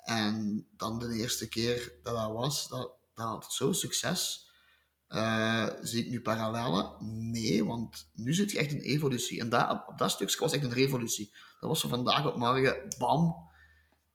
En dan de eerste keer dat dat was, dat, dat had zo'n succes. Eh, zie ik nu parallellen? Nee, want nu zit je echt een evolutie. En dat, op dat stukje was echt een revolutie. Dat was van vandaag op morgen, bam.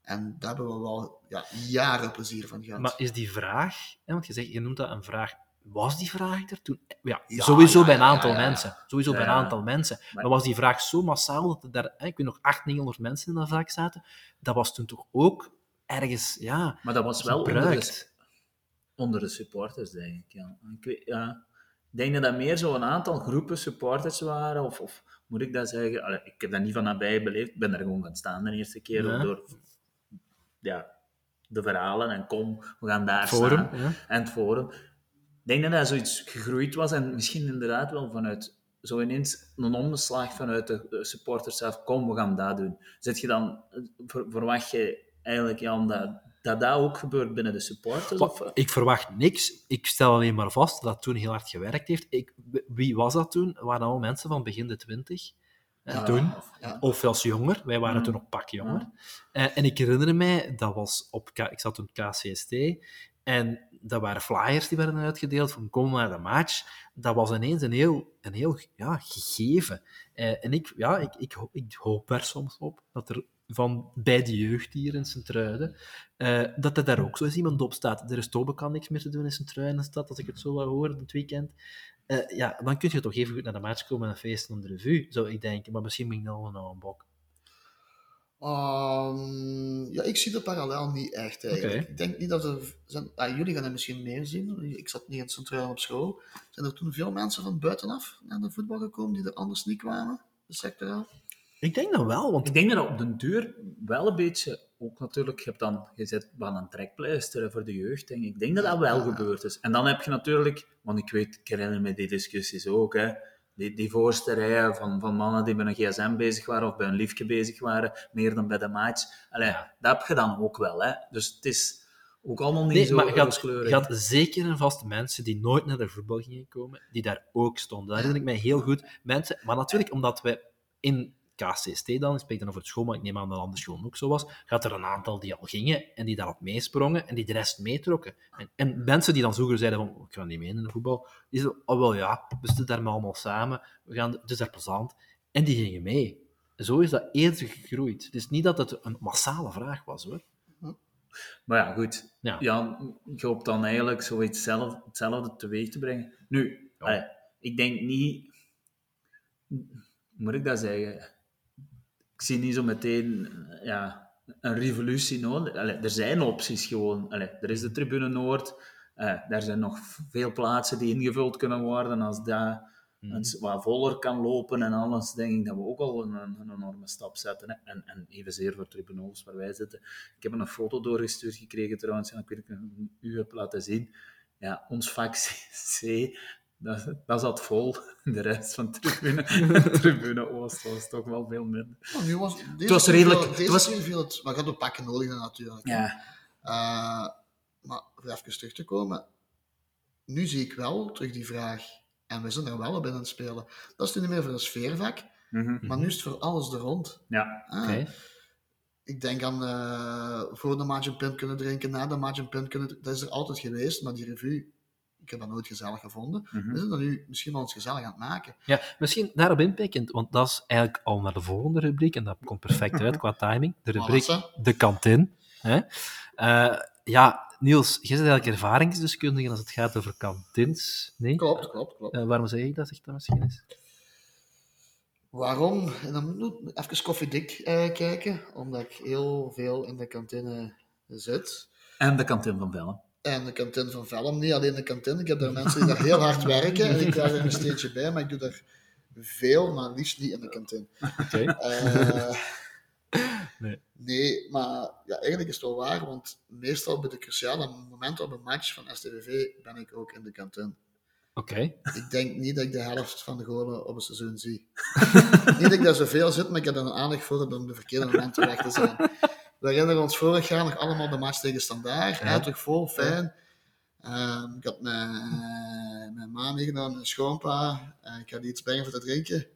En daar hebben we wel ja, jaren plezier van gehad. Maar is die vraag, hè, want je, zegt, je noemt dat een vraag, was die vraag er toen? Ja, Ja, sowieso ja, bij een aantal ja, ja. mensen. Sowieso bij een Ja. aantal mensen. Maar, was die vraag zo massaal dat er daar, hè, ik weet nog, 800, 900 mensen in dat vak zaten? Dat was toen toch ook ergens, ja, Maar dat was wel onder de, gebruikt. onder de supporters, denk ik. Ja. Ik, weet, ja. ik denk dat dat meer zo'n aantal groepen supporters waren, of, of moet ik dat zeggen? Allee, ik heb dat niet van nabij beleefd, ik ben er gewoon gaan staan de eerste keer, Ja. door ja, de verhalen en kom, we gaan daar Forum, staan. ja. En het forum. Ik denk dat dat zoiets gegroeid was en misschien inderdaad wel vanuit zo ineens een omslag vanuit de supporters zelf, kom, we gaan dat doen. Zet je dan, ver- verwacht je eigenlijk, Jan, dat dat, dat ook gebeurt binnen de supporters? Of, Wat- Ik verwacht niks. Ik stel alleen maar vast dat toen heel hard gewerkt heeft. Ik, wie was dat toen? Het waren allemaal mensen van begin de twintig. hè, Ja, toen. of- ja. Of zelfs jonger. Wij waren Mm. toen nog pak jonger. Eh, en ik herinner mij, dat was op, ik zat toen op KCST, en dat waren flyers die werden uitgedeeld van kom naar de match. Dat was ineens een heel, een heel ja, gegeven. Eh, en ik, ja, ik, ik, ik hoop er soms op dat er van bij de jeugd hier in Sint-Truiden, eh, dat er daar ook zo eens iemand op staat. Er is Tobe kan niks meer te doen in Sint-Truiden, in de stad, als ik het zo wat hoor het weekend. Eh, ja, dan kun je toch even goed naar de match komen en feesten onder de revue, zou ik denken. Maar misschien ben ik dan wel een bok. Ehm, Ja, ik zie de parallel niet echt eigenlijk. Ik denk niet dat er... Zijn, ah, jullie gaan het misschien meer zien. Ik zat niet in centraal op school. Zijn er toen veel mensen van buitenaf naar de voetbal gekomen die er anders niet kwamen? De sectoraal? Ik denk dat wel, want Ik denk dat op den duur wel een beetje, ook natuurlijk, je hebt dan, je zet wel een trekpleister voor de jeugd, denk ik. Ik denk dat dat wel Ja. gebeurd is. En dan heb je natuurlijk, want ik weet, ik herinner me die discussies ook, hè, die, die voorste rijen van, van mannen die bij een gsm bezig waren of bij een liefje bezig waren, meer dan bij de match. Allee, dat heb je dan ook wel, hè. Dus het is ook allemaal niet Nee, zo maar je had, rooskleurig. je had zeker en vast mensen die nooit naar de voetbal gingen komen, die daar ook stonden. Daar herinner ik mij heel goed. Mensen, maar natuurlijk, omdat wij in KCST dan, ik spreek dan over het school, maar ik neem aan dat andere scholen ook zo was, gaat er een aantal die al gingen en die daarop meesprongen en die de rest meetrokken. En, en mensen die dan vroeger zeiden van, ik ga niet mee in de voetbal, die zeiden, oh wel ja, we zitten daar maar allemaal samen, we gaan, het is daar plezant. En die gingen mee. Zo is dat eerder gegroeid. Het is niet dat het een massale vraag was, hoor. Maar ja, goed. Ja. Ja. je hoopt dan eigenlijk zoiets zelf, hetzelfde teweeg te brengen. Nu, Ja. ik denk niet... Moet ik dat zeggen? Ik zie niet zo meteen eh, ja, een revolutie nodig. Allee, er zijn opties gewoon. Allee, er is de Tribune Noord. eh er zijn nog veel plaatsen die ingevuld kunnen worden. Als dat het wat voller kan lopen en alles, denk ik dat we ook al een, een enorme stap zetten. Hè. En, en evenzeer voor tribuno's waar wij zitten. Ik heb een foto doorgestuurd gekregen trouwens, en ik weet of ik u heb laten zien. Ja, ons vak C, dat, dat zat vol. De rest van tribune, tribune Oost was toch wel veel minder. Oh, nu was, deze was redelijk- viel- het Deze was- viel het... Maar gaat ook pakken nodig natuurlijk. Ja, Eh, maar voor even terug te komen, nu zie ik wel terug die vraag. En we zijn er wel op in aan het spelen. Dat is nu niet meer voor een sfeervak, mhm. maar nu is het voor alles er rond. ja. Ah, Oké. Ik denk aan eh, voor de match een punt kunnen drinken, na de match een punt kunnen drinken. Dat is er altijd geweest, maar die revue, ik heb dat nooit gezellig gevonden. mhm. We zijn dat nu misschien wel eens gezellig aan het maken. Ja, misschien daarop inpikkend, want dat is eigenlijk al naar de volgende rubriek, en dat komt perfect uit qua timing. De rubriek De Kantine. Hè? Eh, ja, Niels, jij bent eigenlijk ervaringsdeskundige als het gaat over kantines. Nee? Klopt, klopt, klopt. Eh, waarom zeg ik dat? Zeg dat misschien eens. Waarom? En dan moet ik even koffiedik eh kijken, omdat ik heel veel in de kantine zit. En de kantine van Vellen. En de kantine van Velm, niet alleen de kantine. Ik heb daar mensen die daar heel hard werken en ik er een steentje bij, maar ik doe daar veel, maar liefst niet in de kantine. Oké. Eh, Nee. nee, maar ja, eigenlijk is het wel waar, want meestal bij de cruciale momenten op een match van STVV ben ik ook in de kantine. Oké. Ik denk niet dat ik de helft van de golen op een seizoen zie. niet dat ik daar zoveel zit, maar ik heb er een aandacht voor om de verkeerde momenten weg te zijn. We herinneren ons vorig jaar nog allemaal de match tegen Standaard. Ja. Ja. terug vol, fijn. Ehm, ik had mijn, mijn ma meegenomen, mijn schoonpa. en ik had iets brengen voor te drinken.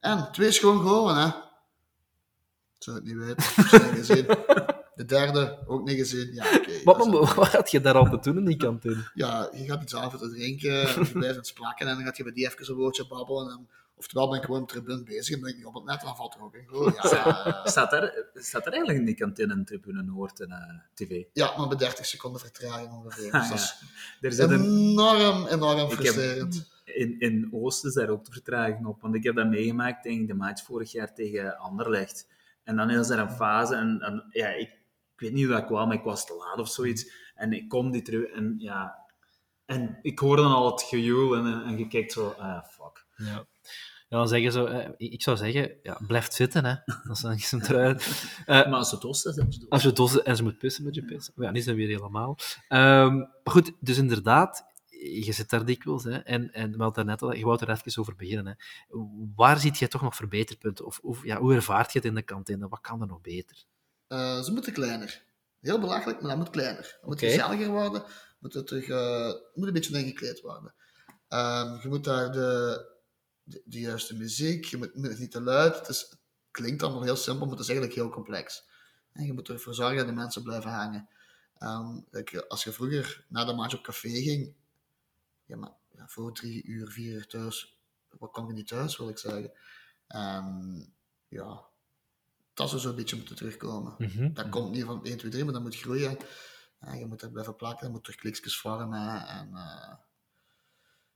En twee schoon golen, hè. Ik zou het niet weten. Ik heb niet gezien. De derde ook niet gezien. Ja. Wat, had je daar al te doen in die kantine? ja, je gaat iets aan voor te drinken, en je blijft iets plakken en dan gaat je bij die even een woordje babbelen. En, oftewel ben ik gewoon op de tribune bezig en denk ik op het net dan valt er ook een goal. Ja, Staat er, staat er eigenlijk in die kantine een tribune Noord en eh, tv? ja, maar bij 30 seconden vertraging ongeveer. Ah, Dus dat ja. is Er zit een, enorm, enorm heb- frustrerend. in, in Oost is daar ook de vertraging op. Want ik heb dat meegemaakt tegen de match vorig jaar tegen Anderlecht. En dan is er een fase, en, en ja, ik, ik weet niet hoe dat kwam, maar ik was te laat of zoiets. En ik kom die terug, en ja... En ik hoorde dan al het gejoel, en, en je kijkt zo, ah, fuck. Ja. Ja, dan zeggen ze, eh, ik zou zeggen, ja, blijf zitten, hè. Dat zijn trui. Eh, Maar als dan is het Oost. Als je dossen en ze moet pissen, moet je pissen. Maar ja, niet zijn weer helemaal. Ehm, maar goed, dus inderdaad, je zit daar dikwijls. Hè, en, en we hadden net al, je wou er even over beginnen. Hè. Waar ziet je toch nog verbeterpunten? Of, of ja, hoe ervaart je het in de kantine? Wat kan er nog beter? Eh, ze moeten kleiner. Heel belachelijk, maar dat moet kleiner. Het moet Oké. gezelliger worden. Moet het terug, eh, moet een beetje ingekleed worden. Ehm, je moet daar de, de, de juiste muziek, je moet, het niet te luid. Het, is, het klinkt allemaal heel simpel, maar het is eigenlijk heel complex. En je moet ervoor zorgen dat de mensen blijven hangen. Ehm, als je vroeger na de match op café ging, ja, maar ja, voor drie uur, vier uur thuis, wat kwam je niet thuis, wil ik zeggen. En ja, dat zou zo'n beetje moeten terugkomen. Dat komt niet van 1, 2, 3, maar dat moet groeien. Ja, je moet er blijven plakken, je moet er klikjes vormen. En, eh,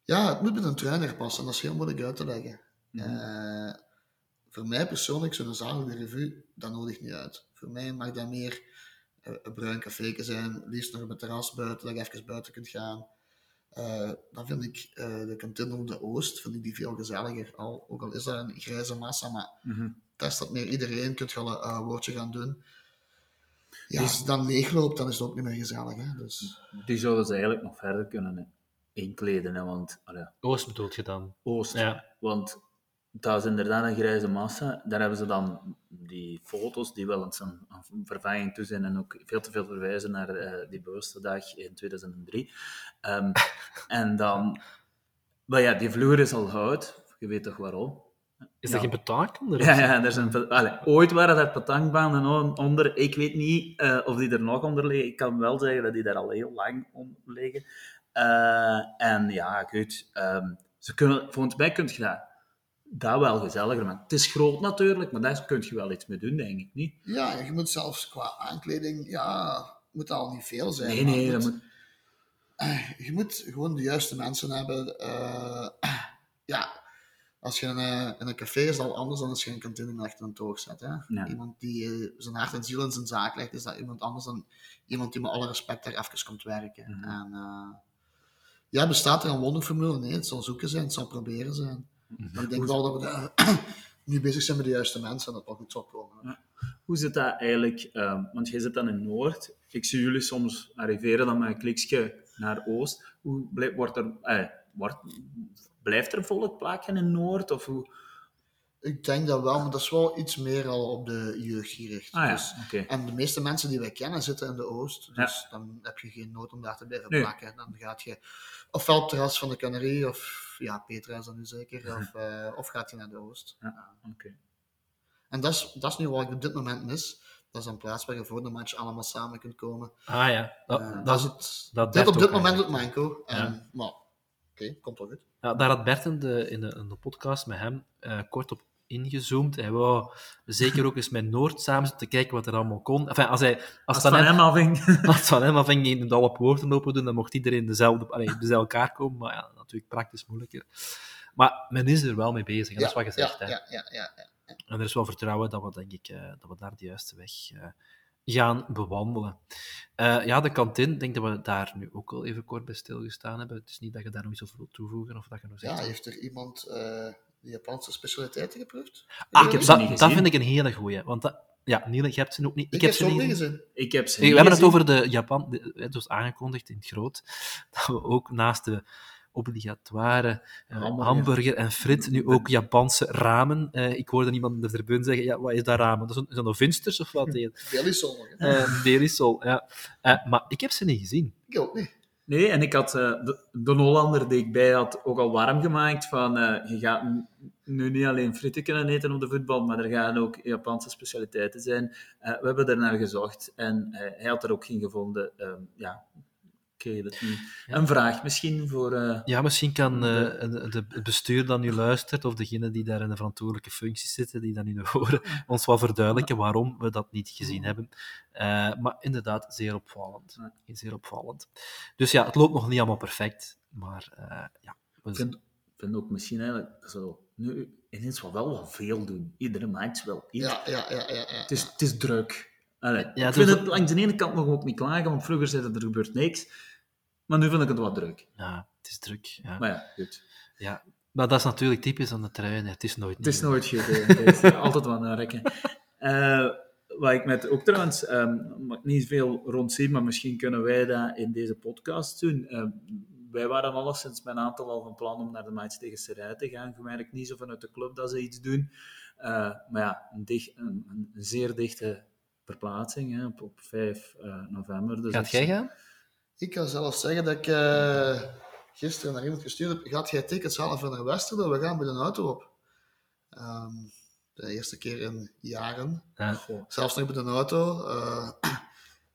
ja, het moet met een trainer passen, dat is heel moeilijk uit te leggen. Mhm. Eh, voor mij persoonlijk, zo'n zakelijke revue, dat nodigt niet uit. Voor mij mag dat meer een bruin café zijn, liefst nog op het terras buiten, dat je even buiten kunt gaan. Eh, dan vind ik eh, de kantine op de Oost, vind ik die veel gezelliger. Al, ook al is dat een grijze massa, maar daar staat meer iedereen, kunt je al een woordje gaan doen. Ja, Dus- als het dan leegloopt, dan is het ook niet meer gezellig. Hè? Dus, Die zouden ze eigenlijk nog verder kunnen hè, inkleden, hè, want allee, Oost bedoelt je dan? Oost. Ja. Want dat is inderdaad een grijze massa. Daar hebben ze dan die foto's die wel eens een, een vervanging toe zijn en ook veel te veel verwijzen naar eh, die bewuste dag in 2003. Ehm, en dan... Maar ja, die vloer is al hout. Je weet toch waarom? Is Ja. dat geen betankonder? Ja, ja er zijn, allee, ooit waren er petankbanen on- onder. Ik weet niet eh, of die er nog onder liggen. Ik kan wel zeggen dat die daar al heel lang onder liggen. Eh, en ja, goed. ehm, ze kunnen, volgens mij kun je dat, dat wel gezelliger maken. Het is groot natuurlijk, maar daar kun je wel iets mee doen, denk ik niet. ja, je moet zelfs qua aankleding, ja, moet al niet veel zijn. Nee, nee, dat moet- moet... je moet gewoon de juiste mensen hebben. Eh, ja, als je in een, in een café is, dat al anders dan als je een kantine achter een toog zet. Hè? Ja. Iemand die eh, zijn hart en ziel in zijn zaak legt, is dat iemand anders dan iemand die met alle respect daar even komt werken. Mhm. En, eh, ja, bestaat er een wonderformule? Nee, het zal zoeken zijn, het zal proberen zijn. Mhm. Maar ik denk wel dat we daar nu bezig zijn met de juiste mensen en dat het wel goed zal komen. Hoe zit dat eigenlijk? ehm, want jij zit dan in Noord. Ik zie jullie soms arriveren dan met een kliksje naar Oost. Hoe blijft, wordt er, eh, wordt, blijft er volk plakken in Noord? Of hoe? Ik denk dat wel, maar dat is wel iets meer al op de jeugd gericht. Ah ja, Dus- oké. En de meeste mensen die wij kennen zitten in de Oost. Dus dan heb je geen nood om daar te blijven Nee. plakken. Dan gaat je ofwel op het terras van de Canarie, of ja, Petra is dan nu zeker, of, eh, of gaat je naar de Oost. Ja, oké. En dat is, dat is nu wat ik op dit moment mis. Dat is een plaats waar je voor de match allemaal samen kunt komen. Ah ja, dat, Eh, dat dat is het. het. dat dit op dit moment het eigenlijk. manco. En, Ja. Maar, oké, komt wel goed. Ja, daar had Bert in de, in de, in de podcast met hem eh, kort op ingezoomd. Hij wou zeker ook eens met Noord samen zitten kijken wat er allemaal kon. Enfin, als, hij, als, Als het het van hem, hem afhing. als het van hem afhing, ging hij al op woorden open doen, dan mocht iedereen dezelfde, allee, bij elkaar komen. Maar ja, natuurlijk praktisch moeilijker. Maar men is er wel mee bezig, en dat is wat je zegt. ja, hè. ja, ja, ja, ja. En er is wel vertrouwen dat we, denk ik, eh, dat we daar de juiste weg eh, gaan bewandelen. Eh, ja, de kantine, ik denk dat we daar nu ook al even kort bij stilgestaan hebben. Het is niet dat je daar nog iets over wilt toevoegen, of dat je nog zegt... Ja, heeft er iemand eh de Japanse specialiteiten geproefd? Ah, ik heb, ze dat, niet dat vind ik een hele goeie. Want dat, ja, Niel, je hebt ze ook niet. Ik, Ik, heb ze ook niet gezien. gezien. Ik heb ze We hebben het over de Japan, eh, zoals aangekondigd in het groot, dat we ook naast de obligatoire eh, Hamburger. hamburger. en frit nu ook Japanse ramen. Eh, ik hoorde iemand in de tribune zeggen, ja, wat is dat ramen? Dat zijn, dat vinsters of wat? Billy Sol. hè? Eh Delisol, ja. Eh, maar ik heb ze niet gezien. Ik ook niet. Nee, en ik had eh, de, de Hollander die ik bij had ook al warm gemaakt van eh, je gaat nu niet alleen frieten kunnen eten op de voetbal, maar er gaan ook Japanse specialiteiten zijn. Eh, we hebben er naar gezocht en eh, hij had er ook geen gevonden. Ehm, ja, ik weet het niet. Een vraag misschien voor... eh, Ja, misschien kan eh, De- de, de, het bestuur dat nu luistert, of degene die daar in de verantwoordelijke functie zitten, die dat nu horen, ons wel verduidelijken waarom we dat niet gezien hebben. Eh, maar inderdaad, zeer opvallend. Zeer opvallend. Dus ja, het loopt nog niet allemaal perfect, maar eh, ja. we- Ik vind, vind ook misschien eigenlijk zo, nu ineens wel wel wat veel doen. Iedere match wel iets. Ja, ja, ja, ja. ja. Het, is, het is druk. Allee, Ja, ik vind dat- het langs de ene kant nog ook niet klagen, want vroeger zei het er gebeurt niks. Maar nu vind ik het wat druk. ja, het is druk. Ja. Maar ja, goed. Ja. Maar dat is natuurlijk typisch aan de trein. Het is nooit Het is nieuw. nooit goed. hè. Het is altijd wat naar rekken. Eh, wat ik met ook trouwens, ehm, niet veel rond zien, maar misschien kunnen wij dat in deze podcast doen. Eh, wij waren alleszins met een aantal al van plan om naar de match tegen Serij te gaan. Je merkt niet zo vanuit de club dat ze iets doen. Eh, maar ja, een, dicht, een, een zeer dichte verplaatsing hè, op, op 5 eh, november. Dus Gaat jij gaan? Ik kan zelfs zeggen dat ik eh, gisteren naar iemand gestuurd heb. Gaat jij tickets halen voor naar Westerlo? We gaan met een auto op. Ehm, de eerste keer in jaren. Ja. Zelfs nog met een auto. Eh,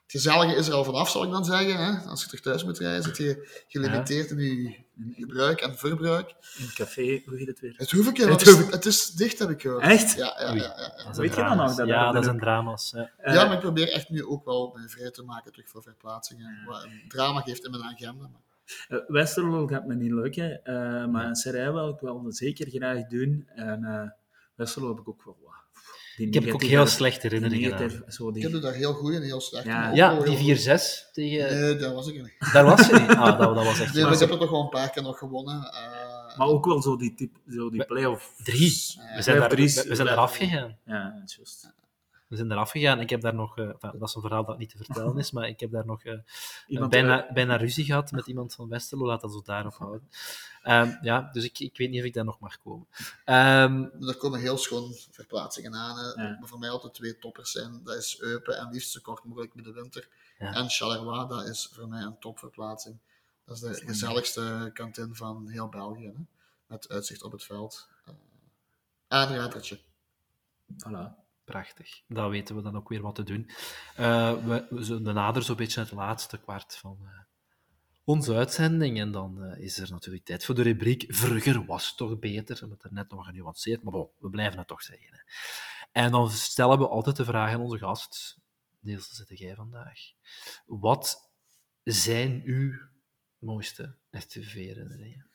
gezellige is er al vanaf, zal ik dan zeggen. Hè? Als je terug thuis moet rijden, zit je gelimiteerd in je gebruik en verbruik. In het café, hoe heet het weer? Het hoef ik Het is, het is dicht, heb ik gehoord. Echt? Ja, ja, ja, ja, ja. Dat Weet je zijn dan nog dat Ja, dat zijn drama's. Ja. Ja, maar ik probeer echt nu ook wel mij vrij te maken terug voor verplaatsingen. Wat een drama geeft in mijn agenda. Maar... Eh, Westerlo gaat me niet lukken, eh, maar een Serij wil ik wel zeker graag doen. En, eh, Westerlo heb ik ook wel... die Ik heb ook heel slechte die herinneringen aan. zo Ik die, heb daar heel goed en heel slecht Ja. in. Ja, die heel 4-6 tegen... Nee, daar was ik niet. Daar was je niet. Ah, dat, dat was echt... Nee, maar ik heb er toch wel een paar keer nog gewonnen. eh, maar ook wel zo die, type, zo die play-off... Drie. We zijn, daar, drie- we, we zijn eraf gegaan. Ja, dat is juist. We zijn eraf gegaan. Ik heb daar nog... eh, enfin, dat is een verhaal dat niet te vertellen is, maar ik heb daar nog eh, Iemand, bijna, eh, bijna ruzie gehad met iemand van Westerlo. Laat dat zo daarop houden. Ehm, ja, dus ik, ik weet niet of ik daar nog mag komen. Ehm, Er komen heel schoon verplaatsingen aan. hè. Ja. Maar voor mij altijd twee toppers zijn. Dat is Eupen en liefst zo kort mogelijk met de winter. Ja. En Charleroi, dat is voor mij een topverplaatsing. Dat is de gezelligste kantin van heel België. Hè? Met uitzicht op het veld. Eh aanradertje. voilà. Prachtig. Dan weten we dan ook weer wat te doen. Eh, we, we zullen nader zo'n beetje het laatste kwart van eh, onze uitzending. En dan eh, is er natuurlijk tijd voor de rubriek Vroeger was toch beter. We hebben het er net nog genuanceerd, maar we blijven het toch zeggen. Hè. En dan stellen we altijd de vraag aan onze gast. Deze zit jij vandaag. Wat zijn uw mooiste RTV-herinneringen?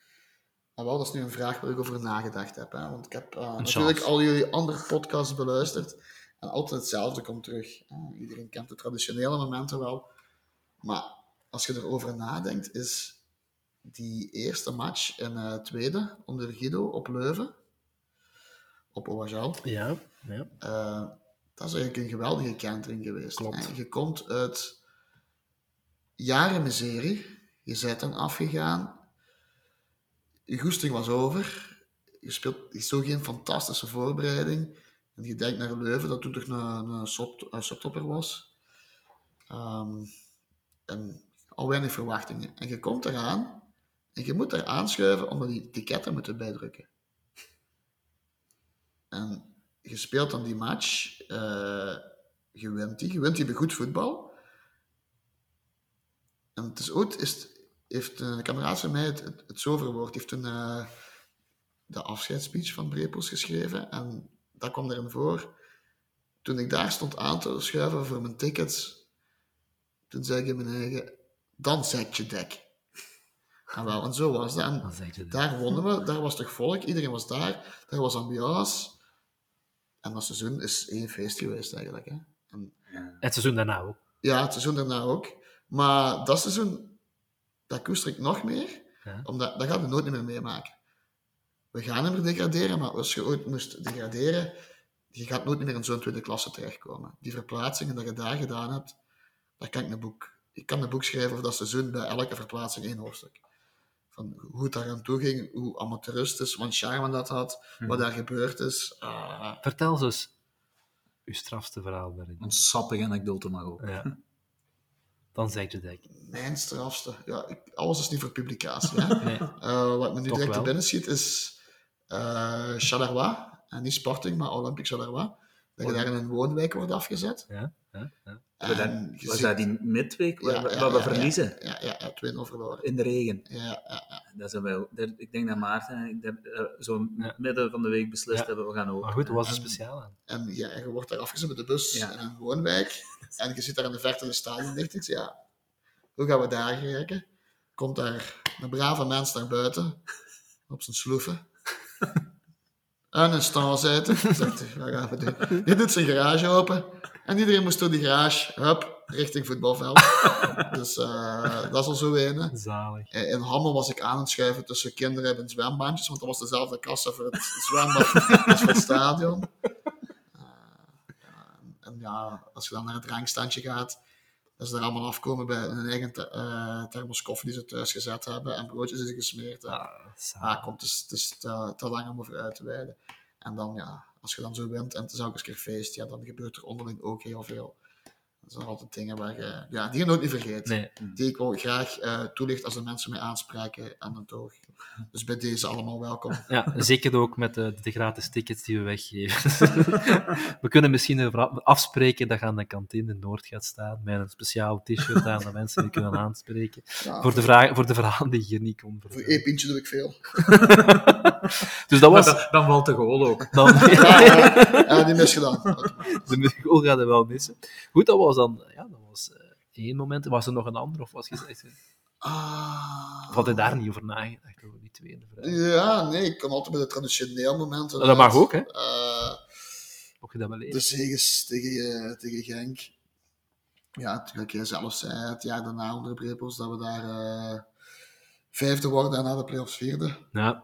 Maar wel, dat is nu een vraag waar ik over nagedacht heb. Hè? Want ik heb eh, chance. natuurlijk al jullie andere podcasts beluisterd. En altijd hetzelfde komt terug. hè. Iedereen kent de traditionele momenten wel. Maar als je erover nadenkt, is die eerste match in eh tweede onder Guido op Leuven. Op OHL. Ja, ja. Eh, dat is eigenlijk een geweldige kentering geweest. Klopt. En je komt uit jaren miserie. Je bent dan afgegaan. Je goesting was over. Je speelt je zo geen fantastische voorbereiding. En je denkt naar Leuven, dat toen toch een, een, was. Ehm, en al weinig verwachtingen. En je komt eraan en je moet er aanschuiven omdat die ticketten moeten bijdrukken. En je speelt dan die match, eh, je wint die, je wint die bij goed voetbal. En het is ooit, is, heeft een kameraad van mij het, het, het zo verwoord, heeft toen eh, de afscheidsspeech van Brepels geschreven en dat kwam erin voor. Toen ik daar stond aan te schuiven voor mijn tickets, toen zei ik in mijn eigen, dan zet je dek. En wel, en zo was dat. En daar wonnen we, daar was toch volk, iedereen was daar, daar was ambiance. En dat seizoen is één feest geweest eigenlijk. Hè. En, Het seizoen daarna ook. ja, het seizoen daarna ook. Maar dat seizoen, dat koester ik nog meer, Ja. omdat dat gaat we nooit meer meemaken. We gaan meer degraderen, maar als je ooit moest degraderen, je gaat nooit meer in zo'n tweede klasse terechtkomen. Die verplaatsingen dat je daar gedaan hebt, daar kan ik een boek. Ik kan een boek schrijven over dat seizoen bij elke verplaatsing één hoofdstuk. Van hoe het daar aan toe ging, hoe amateuristisch, wat charme dat had, wat daar gebeurd is. Ah, Vertel ze eens uw strafste verhaal daarin. Een sappige anekdote mag ook. Ja. Dan zeg je dat. mijn strafste. Ja, ik, alles is niet voor publicatie. Hè? Nee. Eh, wat me nu Toch direct te binnen schiet is Charleroi. En niet Sporting, maar Olympique Charleroi. Dat je daar in een woonwijk wordt afgezet. Ja, ja. Was dat, En je was ziet- dat die midweek waar, Ja, we- ja, waar we ja, verliezen? Ja, ja, ja 2-0 verloren. In de regen. Ja, ja, ja. Dat wel, dat- ik denk dat Maarten ik eh, zo Ja. midden van de week beslist Ja. hebben we gaan over. Maar goed, wat was er speciaal aan? En ja, en je wordt daar afgezet met de bus Ja. in een woonwijk. En je ziet daar in de verte een stadion dicht. Ja, hoe gaan we daar geraken? Komt daar een brave mens naar buiten, op zijn sloeven. En een wat gaan we doen? Die doet zijn garage open. En iedereen moest door die garage, hup, richting voetbalveld. Dus eh, dat is al zo een. Zalig. In Hammel was ik aan het schuiven tussen kinderen en zwembandjes, want dat was dezelfde kassa voor het zwembad als voor het stadion. Eh, en ja, als je dan naar het drankstandje gaat, dat ze er allemaal afkomen bij hun eigen thermos koffie die ze thuis gezet hebben en broodjes die ze gesmeerd hebben. Ah. Ah, komt, het is, het is te, te lang om over uit te wijden. En dan, ja, als je dan zo wint en het is elke keer feest, ja, dan gebeurt er onderling ook heel veel. Dat zijn altijd dingen waar je, ja, die je nooit niet vergeet. Nee, Die ik wel graag eh toelicht als de mensen mij aanspreken aan het oog. Dus bij deze allemaal welkom. ja, zeker ook met de, de gratis tickets die we weggeven. we kunnen misschien afspreken dat je aan de kantine in Noord gaat staan met een speciaal t-shirt aan dat mensen je kunnen aanspreken. Ja, Voor de, vraag, voor de verhalen die je hier niet kon voor één pintje doe ik veel. Dus dat was dan, dan valt de goal ook. dan... Ja, ja, ja, die misgedaan. de goal gaat er wel missen. Goed, dat was dan... Ja, dat was eh, één moment. Was er nog een ander? Of was je echt... Ah. Of had je daar niet over nagedacht, over die tweede vraag? Ja, nee, ik kan altijd bij de traditioneel momenten. Dat mag ook, hè? Eh, Mocht je dat wel de zegens tegen, tegen Genk. Ja, natuurlijk, jij zelf zei het jaar daarna onder de Brepels dat we daar eh, vijfde worden en na de play-offs vierde. Ja.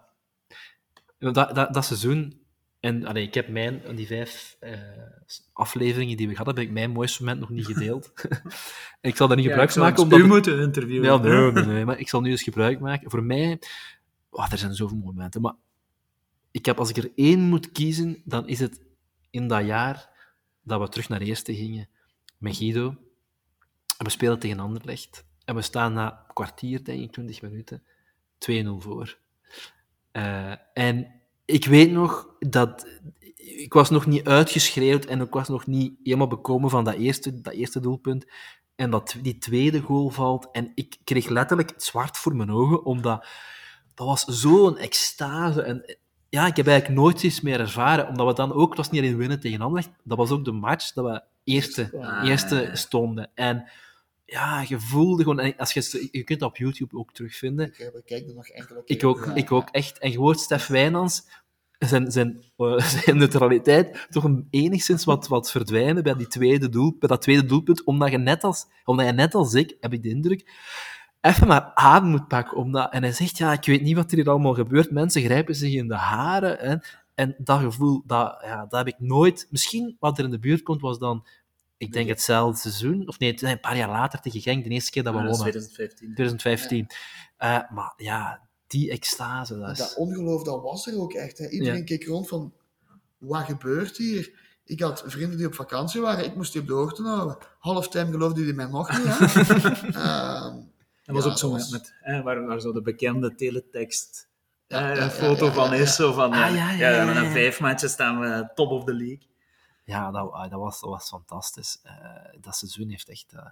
Dat, dat, dat seizoen... En allee, ik heb mijn, die vijf eh, afleveringen die we gehad hebben, heb ik mijn mooiste moment nog niet gedeeld. ik zal daar niet gebruik van maken, omdat... U moeten interviewen. Ja, nee, nee, nee, maar ik zal nu eens gebruik maken. Voor mij, oh, er zijn zoveel momenten, maar ik heb, als ik er één moet kiezen, dan is het in dat jaar dat we terug naar eerste gingen met Guido. En we spelen tegen Anderlecht. En we staan na een kwartier, denk ik, 20 minuten, 2-0 voor. Eh, en ik weet nog dat ik was nog niet uitgeschreeuwd en ik was nog niet helemaal bekomen van dat eerste, dat eerste doelpunt. En dat die tweede goal valt. En ik kreeg letterlijk het zwart voor mijn ogen, omdat dat was zo'n extase. En ja, ik heb eigenlijk nooit iets meer ervaren, omdat we dan ook, het was niet alleen winnen tegen Anderlecht, dat was ook de match dat we eerste, eerste stonden. En ja, je voelde gewoon, als je, je kunt dat op YouTube ook terugvinden, Ik, eh, bekijk er nog enkele ik keren. ook, Ja, ik ook echt. En je hoort Stef Wijnands zijn, zijn, eh, zijn neutraliteit toch een, enigszins wat, wat verdwijnen bij, die tweede doel, bij dat tweede doelpunt, omdat je net als, omdat je net als ik, heb ik de indruk, even maar adem moet pakken. Omdat, en hij zegt, ja, ik weet niet wat er hier allemaal gebeurt. Mensen grijpen zich in de haren. Hè, en dat gevoel, dat, ja, dat heb ik nooit... Misschien wat er in de buurt komt, was dan, ik denk hetzelfde seizoen, of nee, een paar jaar later tegen Genk, de eerste keer dat we wonnen. 2015. 2015. Eh, maar ja, die extase, dat is... Dat ongeloof, dat was er ook echt. Hè. Iedereen Ja. keek rond van, wat gebeurt hier? Ik had vrienden die op vakantie waren, ik moest die op de hoogte houden. Halftime geloofde die mij nog niet. Hè. Ehm, Dat was ja, ook zo dat met, was- met hè, waar, waar zo de bekende teletext Ja, eh, ja, een ja, foto ja, van ja, is, zo van, ja, Ah, ja, ja, ja, ja, met ja. een vijf matches staan we top of the league. Ja, dat, ah, dat, was, dat was fantastisch. Eh, dat seizoen heeft echt... eh,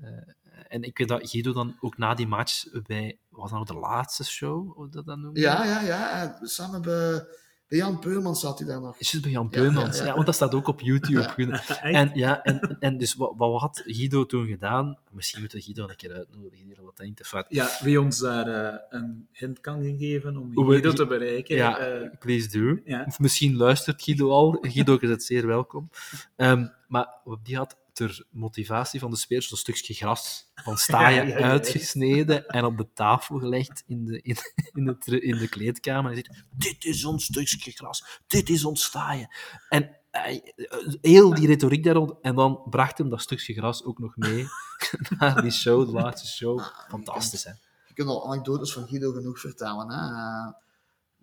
eh, en ik weet dat Guido dan ook na die match bij... Was dat nou de laatste show, hoe dat ja, ja, ja. Samen bij, bij Jan Peurman zat hij daar nog. Is het bij Jan Ja, Peumans? ja, Ja, ja. want dat staat ook op YouTube. En, ja, en, en dus wat, wat had Guido toen gedaan? Misschien moeten we Guido een keer uitnodigen hier fout. Ja, wie ons daar eh, een hint kan geven om we Guido die- te bereiken. Ja, eh, please do. ja. Of misschien luistert Guido al. Guido is het zeer welkom. Ehm, maar die had ter motivatie van de spelers een stukje gras van staaien Ja, ja, ja. uitgesneden en op de tafel gelegd in de, in, in de, in de kleedkamer. En hij zegt, dit is ons stukje gras, dit is ons staaien. En hij- heel die retoriek daar rond. En dan bracht hem dat stukje gras ook nog mee naar die show, de laatste show. Fantastisch, hè? Je kunt al anekdotes van Guido genoeg vertellen. Hè. Eh,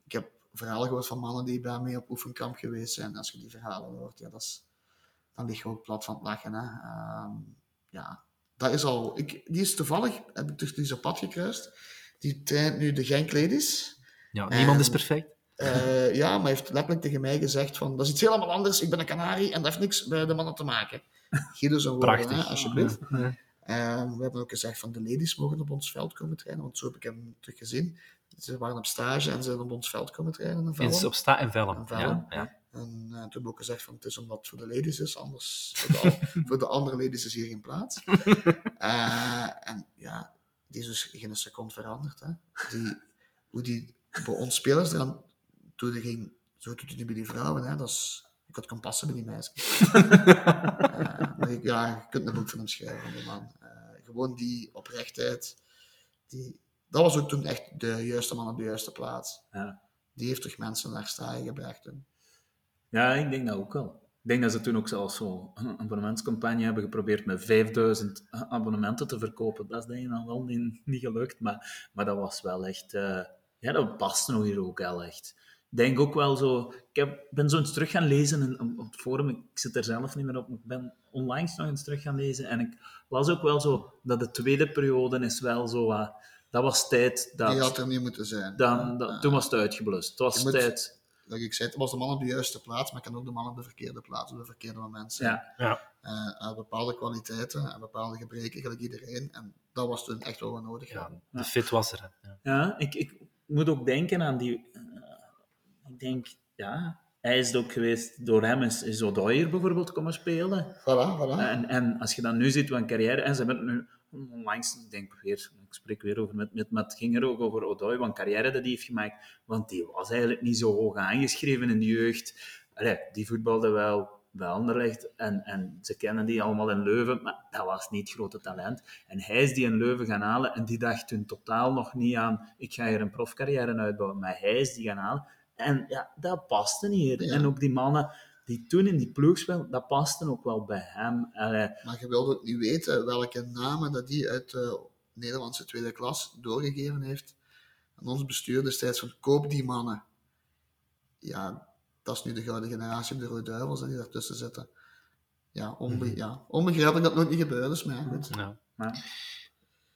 ik heb verhalen gehoord van mannen die bij mij op oefenkamp geweest zijn. Als je die verhalen hoort, ja, dat is, dan lig je ook plat van het lachen. Hè. Ehm, ja, dat is al... Ik, die is toevallig, heb ik dus die zijn pad gekruist. Die traint nu de Genk Ladies. Ja, niemand is En- perfect. Eh, ja, maar heeft letterlijk tegen mij gezegd van, dat is iets helemaal anders, ik ben een kanarie en dat heeft niks bij de mannen te maken. Guido zijn woorden, Prachtig. hè, alsjeblieft. Ja. Eh, we hebben ook gezegd van de ladies mogen op ons veld komen trainen, want zo heb ik hem terug gezien. Ze waren op stage en ze zijn op ons veld komen trainen. in In, Velm. op sta en vellen. En vellen, Ja, ja. En eh, toen hebben we ook gezegd van het is omdat het voor de ladies is, anders voor de, voor de andere ladies is hier geen plaats. Eh, en ja, die is dus geen seconde veranderd. Hè. Die, hoe die bij ons spelers eraan toen hij ging, zo doet hij bij die vrouwen. Hè. Dat is, ik had kan passen bij die meisjes. Maar ik- ja, je kunt een boek van hem schrijven, van man. Gewoon die oprechtheid. Die, dat was ook toen echt de juiste man op de juiste plaats. Ja. Die heeft toch mensen naar staaien gebracht. toen. Ja, ik denk dat ook wel. Ik denk dat ze toen ook zelfs zo een abonnementscampagne hebben geprobeerd met 5000 abonnementen te verkopen. Dat is denk ik dan wel niet, niet gelukt, maar, maar dat was wel echt... eh, ja, dat past nog hier ook wel echt. Ik denk ook wel zo... Ik heb, ben zo eens terug gaan lezen in, op het forum. Ik zit er zelf niet meer op, maar ik ben onlangs nog eens terug gaan lezen. En ik las ook wel zo dat de tweede periode is wel zo... wat- dat was tijd dat... Die had er niet moeten zijn. dan, dat- toen was het uitgeblust. Het was moet- tijd... Like ik zei, het was de man op de juiste plaats, maar ik kan ook de man op de verkeerde plaats, op de verkeerde moment zijn. Ja, Eh, hij had bepaalde kwaliteiten en bepaalde gebreken, gelijk iedereen. En dat was toen echt wel wat nodig Ja, hadden. de fit was er. hè. Ja. Ja, ik, ik moet ook denken aan die. eh, ik denk, ja, hij is het ook geweest. Door hem is, is O'Dwyer bijvoorbeeld komen spelen. Voilà, voilà. En, en als je dan nu ziet wat een carrière. En ze hebben nu onlangs, ik denk weer, ik spreek weer over met, met, met het ging er ook over Odoi, wat carrière dat hij heeft gemaakt, want die was eigenlijk niet zo hoog aangeschreven in de jeugd. Allee, die voetbalde wel bij Anderlecht en, en ze kennen die allemaal in Leuven, maar dat was niet het grote talent. En hij is die in Leuven gaan halen en die dacht toen totaal nog niet aan, ik ga hier een profcarrière uitbouwen, maar hij is die gaan halen. En ja, dat paste niet. Ja. En ook die mannen die toen in die ploeg speelden, dat paste ook wel bij hem. Allee, Maar je wilde ook niet weten welke namen dat die uit de Nederlandse tweede klas doorgegeven heeft aan ons bestuur destijds van koop die mannen. Ja, dat is nu de gouden generatie op de Rode Duivels en die daartussen zitten. Ja, onbe ja, onbegrijpelijk dat het nooit niet gebeurd is, maar ja, goed. Ja. maar,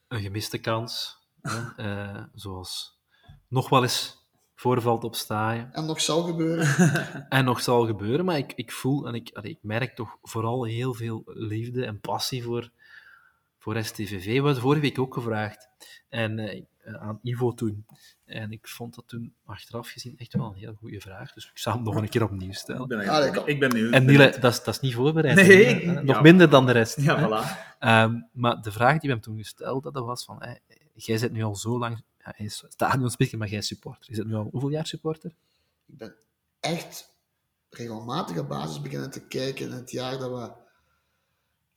Een gemiste kans. hè, eh, zoals nog wel eens voorvalt op staaien. En nog zal gebeuren. En nog zal gebeuren, maar ik, ik voel en ik, allee, ik merk toch vooral heel veel liefde en passie voor, voor STVV. We hadden vorige week ook gevraagd en, eh, aan Ivo toen. En ik vond dat toen achteraf gezien echt wel een heel goede vraag. Dus ik zou hem nog een keer opnieuw ik stellen. ben, Ja, ik, ik- ik ben benieuwd. En Niele, dat is, dat is niet voorbereid. Nee, ik- Eh, Nog ja. minder dan de rest. Ja, hè? voilà. Ehm, maar de vraag die we hem toen gesteld hadden was van, jij zit nu al zo lang, ja, hij is stadionspeaker, maar jij is supporter. Je zit nu al hoeveel jaar supporter? Ik ben echt regelmatig op basis beginnen te kijken in het jaar dat we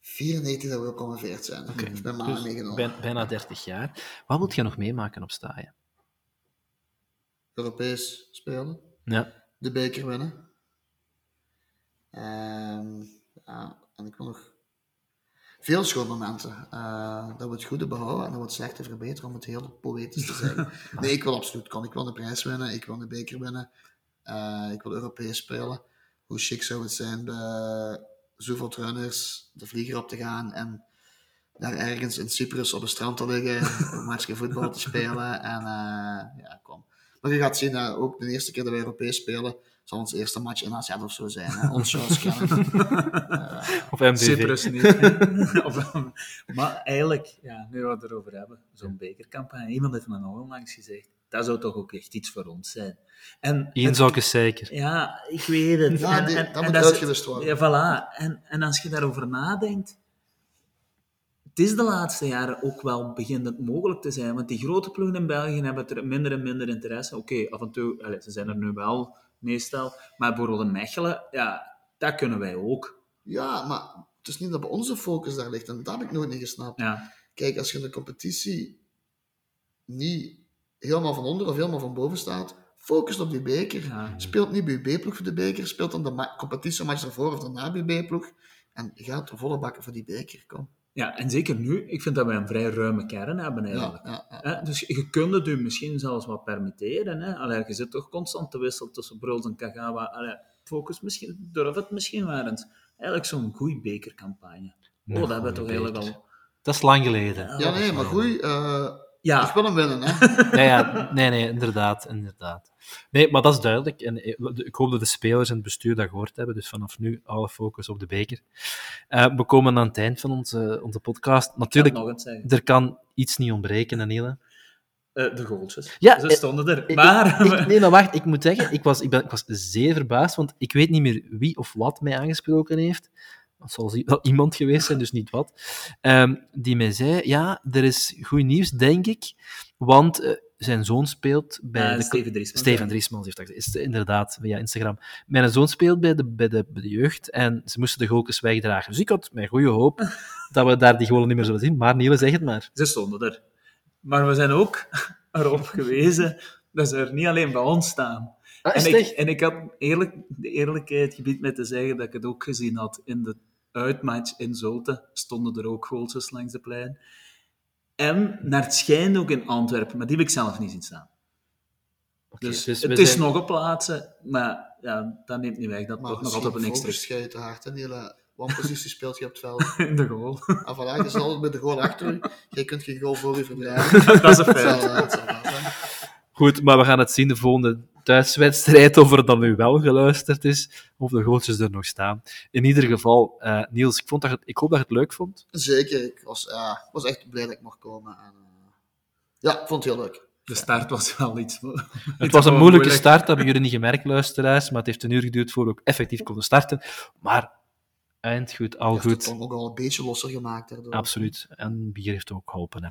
94 dat we gepromoveerd zijn. Ben maar Dus meegenomen. bij- bijna 30 jaar. Wat moet je nog meemaken op staaien? Europees spelen. Ja. de beker winnen. Ehm, ja, en ik wil nog veel schoonmomenten. Eh dat we het goede behouden en dat we het slechte verbeteren, om het heel poëtisch te zeggen. nee, ik wil absoluut kan. Ik wil de prijs winnen, ik wil de beker winnen, Eh, ik wil Europees spelen. Hoe chic zou het zijn bij zoveel runners de vlieger op te gaan en daar ergens in Cyprus op een strand te liggen, een matchje voetbal te spelen. En eh, ja, kom. Maar je gaat zien, eh, ook de eerste keer dat we Europees spelen, zal ons eerste match in AZ of zo zijn. Hè? Ons kennen. Of MVV? Cyprus niet. maar eigenlijk, ja, nu we het erover hebben, zo'n bekercampagne. Iemand heeft me nog onlangs gezegd, dat zou toch ook echt iets voor ons zijn. En Eén zou ik zeker. Ja, ik weet het. Ja, En- die- en- dat en moet uitgelust worden. Ja, voilà. En, en als je daarover nadenkt, het is de laatste jaren ook wel begint het mogelijk te zijn, want die grote ploegen in België hebben er minder en minder interesse. Oké, af en toe, allez, ze zijn er nu wel meestal, maar bijvoorbeeld in Mechelen, ja, dat kunnen wij ook. Ja, maar het is niet dat bij onze focus daar ligt. En dat heb ik nooit niet gesnapt. Ja, Kijk, als je in de competitie niet helemaal van onder of helemaal van boven staat, focus op die beker. ja. Speelt niet bij je B-ploeg voor de beker, speelt dan de ma- competitiematch ervoor of daarna bij je B-ploeg. En ga er volle bakken voor die beker, kom. Ja, en zeker nu, ik vind dat wij een vrij ruime kern hebben eigenlijk. ja, dus je kunt het u misschien zelfs wat permitteren. Hè? Allee, je zit toch constant te wisselen tussen Bruls en Kagawa. Allee, focus misschien, durf het misschien maar eens. Eigenlijk zo'n goede bekercampagne. Oh, dat hebben we toch eigenlijk al... Dat is lang geleden. Ja, nee, maar goed. eh Ja, Ik wil hem winnen, hè. Ja, ja, nee, nee, inderdaad, inderdaad. Nee, maar dat is duidelijk. En eh, ik hoop dat de spelers en het bestuur dat gehoord hebben. Dus vanaf nu alle focus op de beker. Eh, we komen aan het eind van onze, onze podcast. Natuurlijk, zeggen. er kan iets niet ontbreken, Daniele. Eh, de goaltjes. Ja, Ze stonden er. Ik- maar... ik- nee, maar wacht, ik moet zeggen, ik was, ik, ben, ik was zeer verbaasd, want ik weet niet meer wie of wat mij aangesproken heeft. Het zal wel iemand geweest zijn, dus niet wat. Ehm, die mij zei, ja, er is goed nieuws, denk ik, want eh, zijn zoon speelt bij Eh, de... Steven Driesmans. Steven Driesmans heeft dat is- inderdaad, via Instagram. Mijn zoon speelt bij de, bij, de, bij de jeugd en ze moesten de goaltjes wegdragen. Dus ik had mijn goede hoop dat we daar die goalen niet meer zullen zien. Maar Niele, zeg het maar. Ze stonden er. Maar we zijn ook erop gewezen dat ze er niet alleen bij ons staan. Ah, En ik, en ik had eerlijk, de eerlijkheid gebied met te zeggen dat ik het ook gezien had. In de uitmatch in Zulte stonden er ook goaltjes langs de plein. En naar het schijnt ook in Antwerpen, maar die heb ik zelf niet zien staan. dus dus het is zijn- nog op plaatsen, maar ja, dat neemt niet weg dat het Maar toch nog altijd op een extra je te hard. En die hele wanpositie speelt je op het veld. in de goal. En voilà, je zal met de goal achter je. Jij kunt geen goal voor je verdrijven. dat is een Het feit. het. Goed, maar we gaan het zien de volgende thuiswedstrijd, of er dan nu wel geluisterd is, of de goaltjes er nog staan. In ieder geval, eh, Niels, ik, vond dat, ik hoop dat je het leuk vond. Zeker, ik was, was echt blij dat ik mocht komen. En, eh, ja, ik vond het heel leuk. De start was wel iets. Het was een moeilijke start, dat hebben jullie niet gemerkt, luisteraars, maar het heeft een uur geduurd voor we ook effectief konden starten. Maar Eind goed, al het goed. toch ook al een beetje losser gemaakt daardoor. Absoluut. En bier heeft ook geholpen. Hè.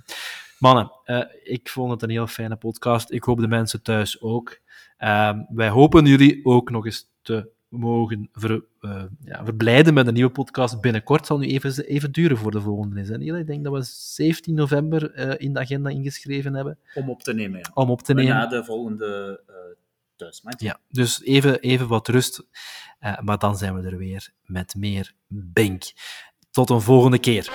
Mannen, eh, ik vond het een heel fijne podcast. Ik hoop de mensen thuis ook. Ehm, wij hopen jullie ook nog eens te mogen ver, eh, ja, verblijden met een nieuwe podcast. Binnenkort zal nu even, even duren voor de volgende is. Hè? Ik denk dat we 17 november eh, in de agenda ingeschreven hebben Om op te nemen, ja. om op te nemen. Na de volgende Ja, dus even, even wat rust. Uh, maar dan zijn we er weer met meer Bink. Tot een volgende keer.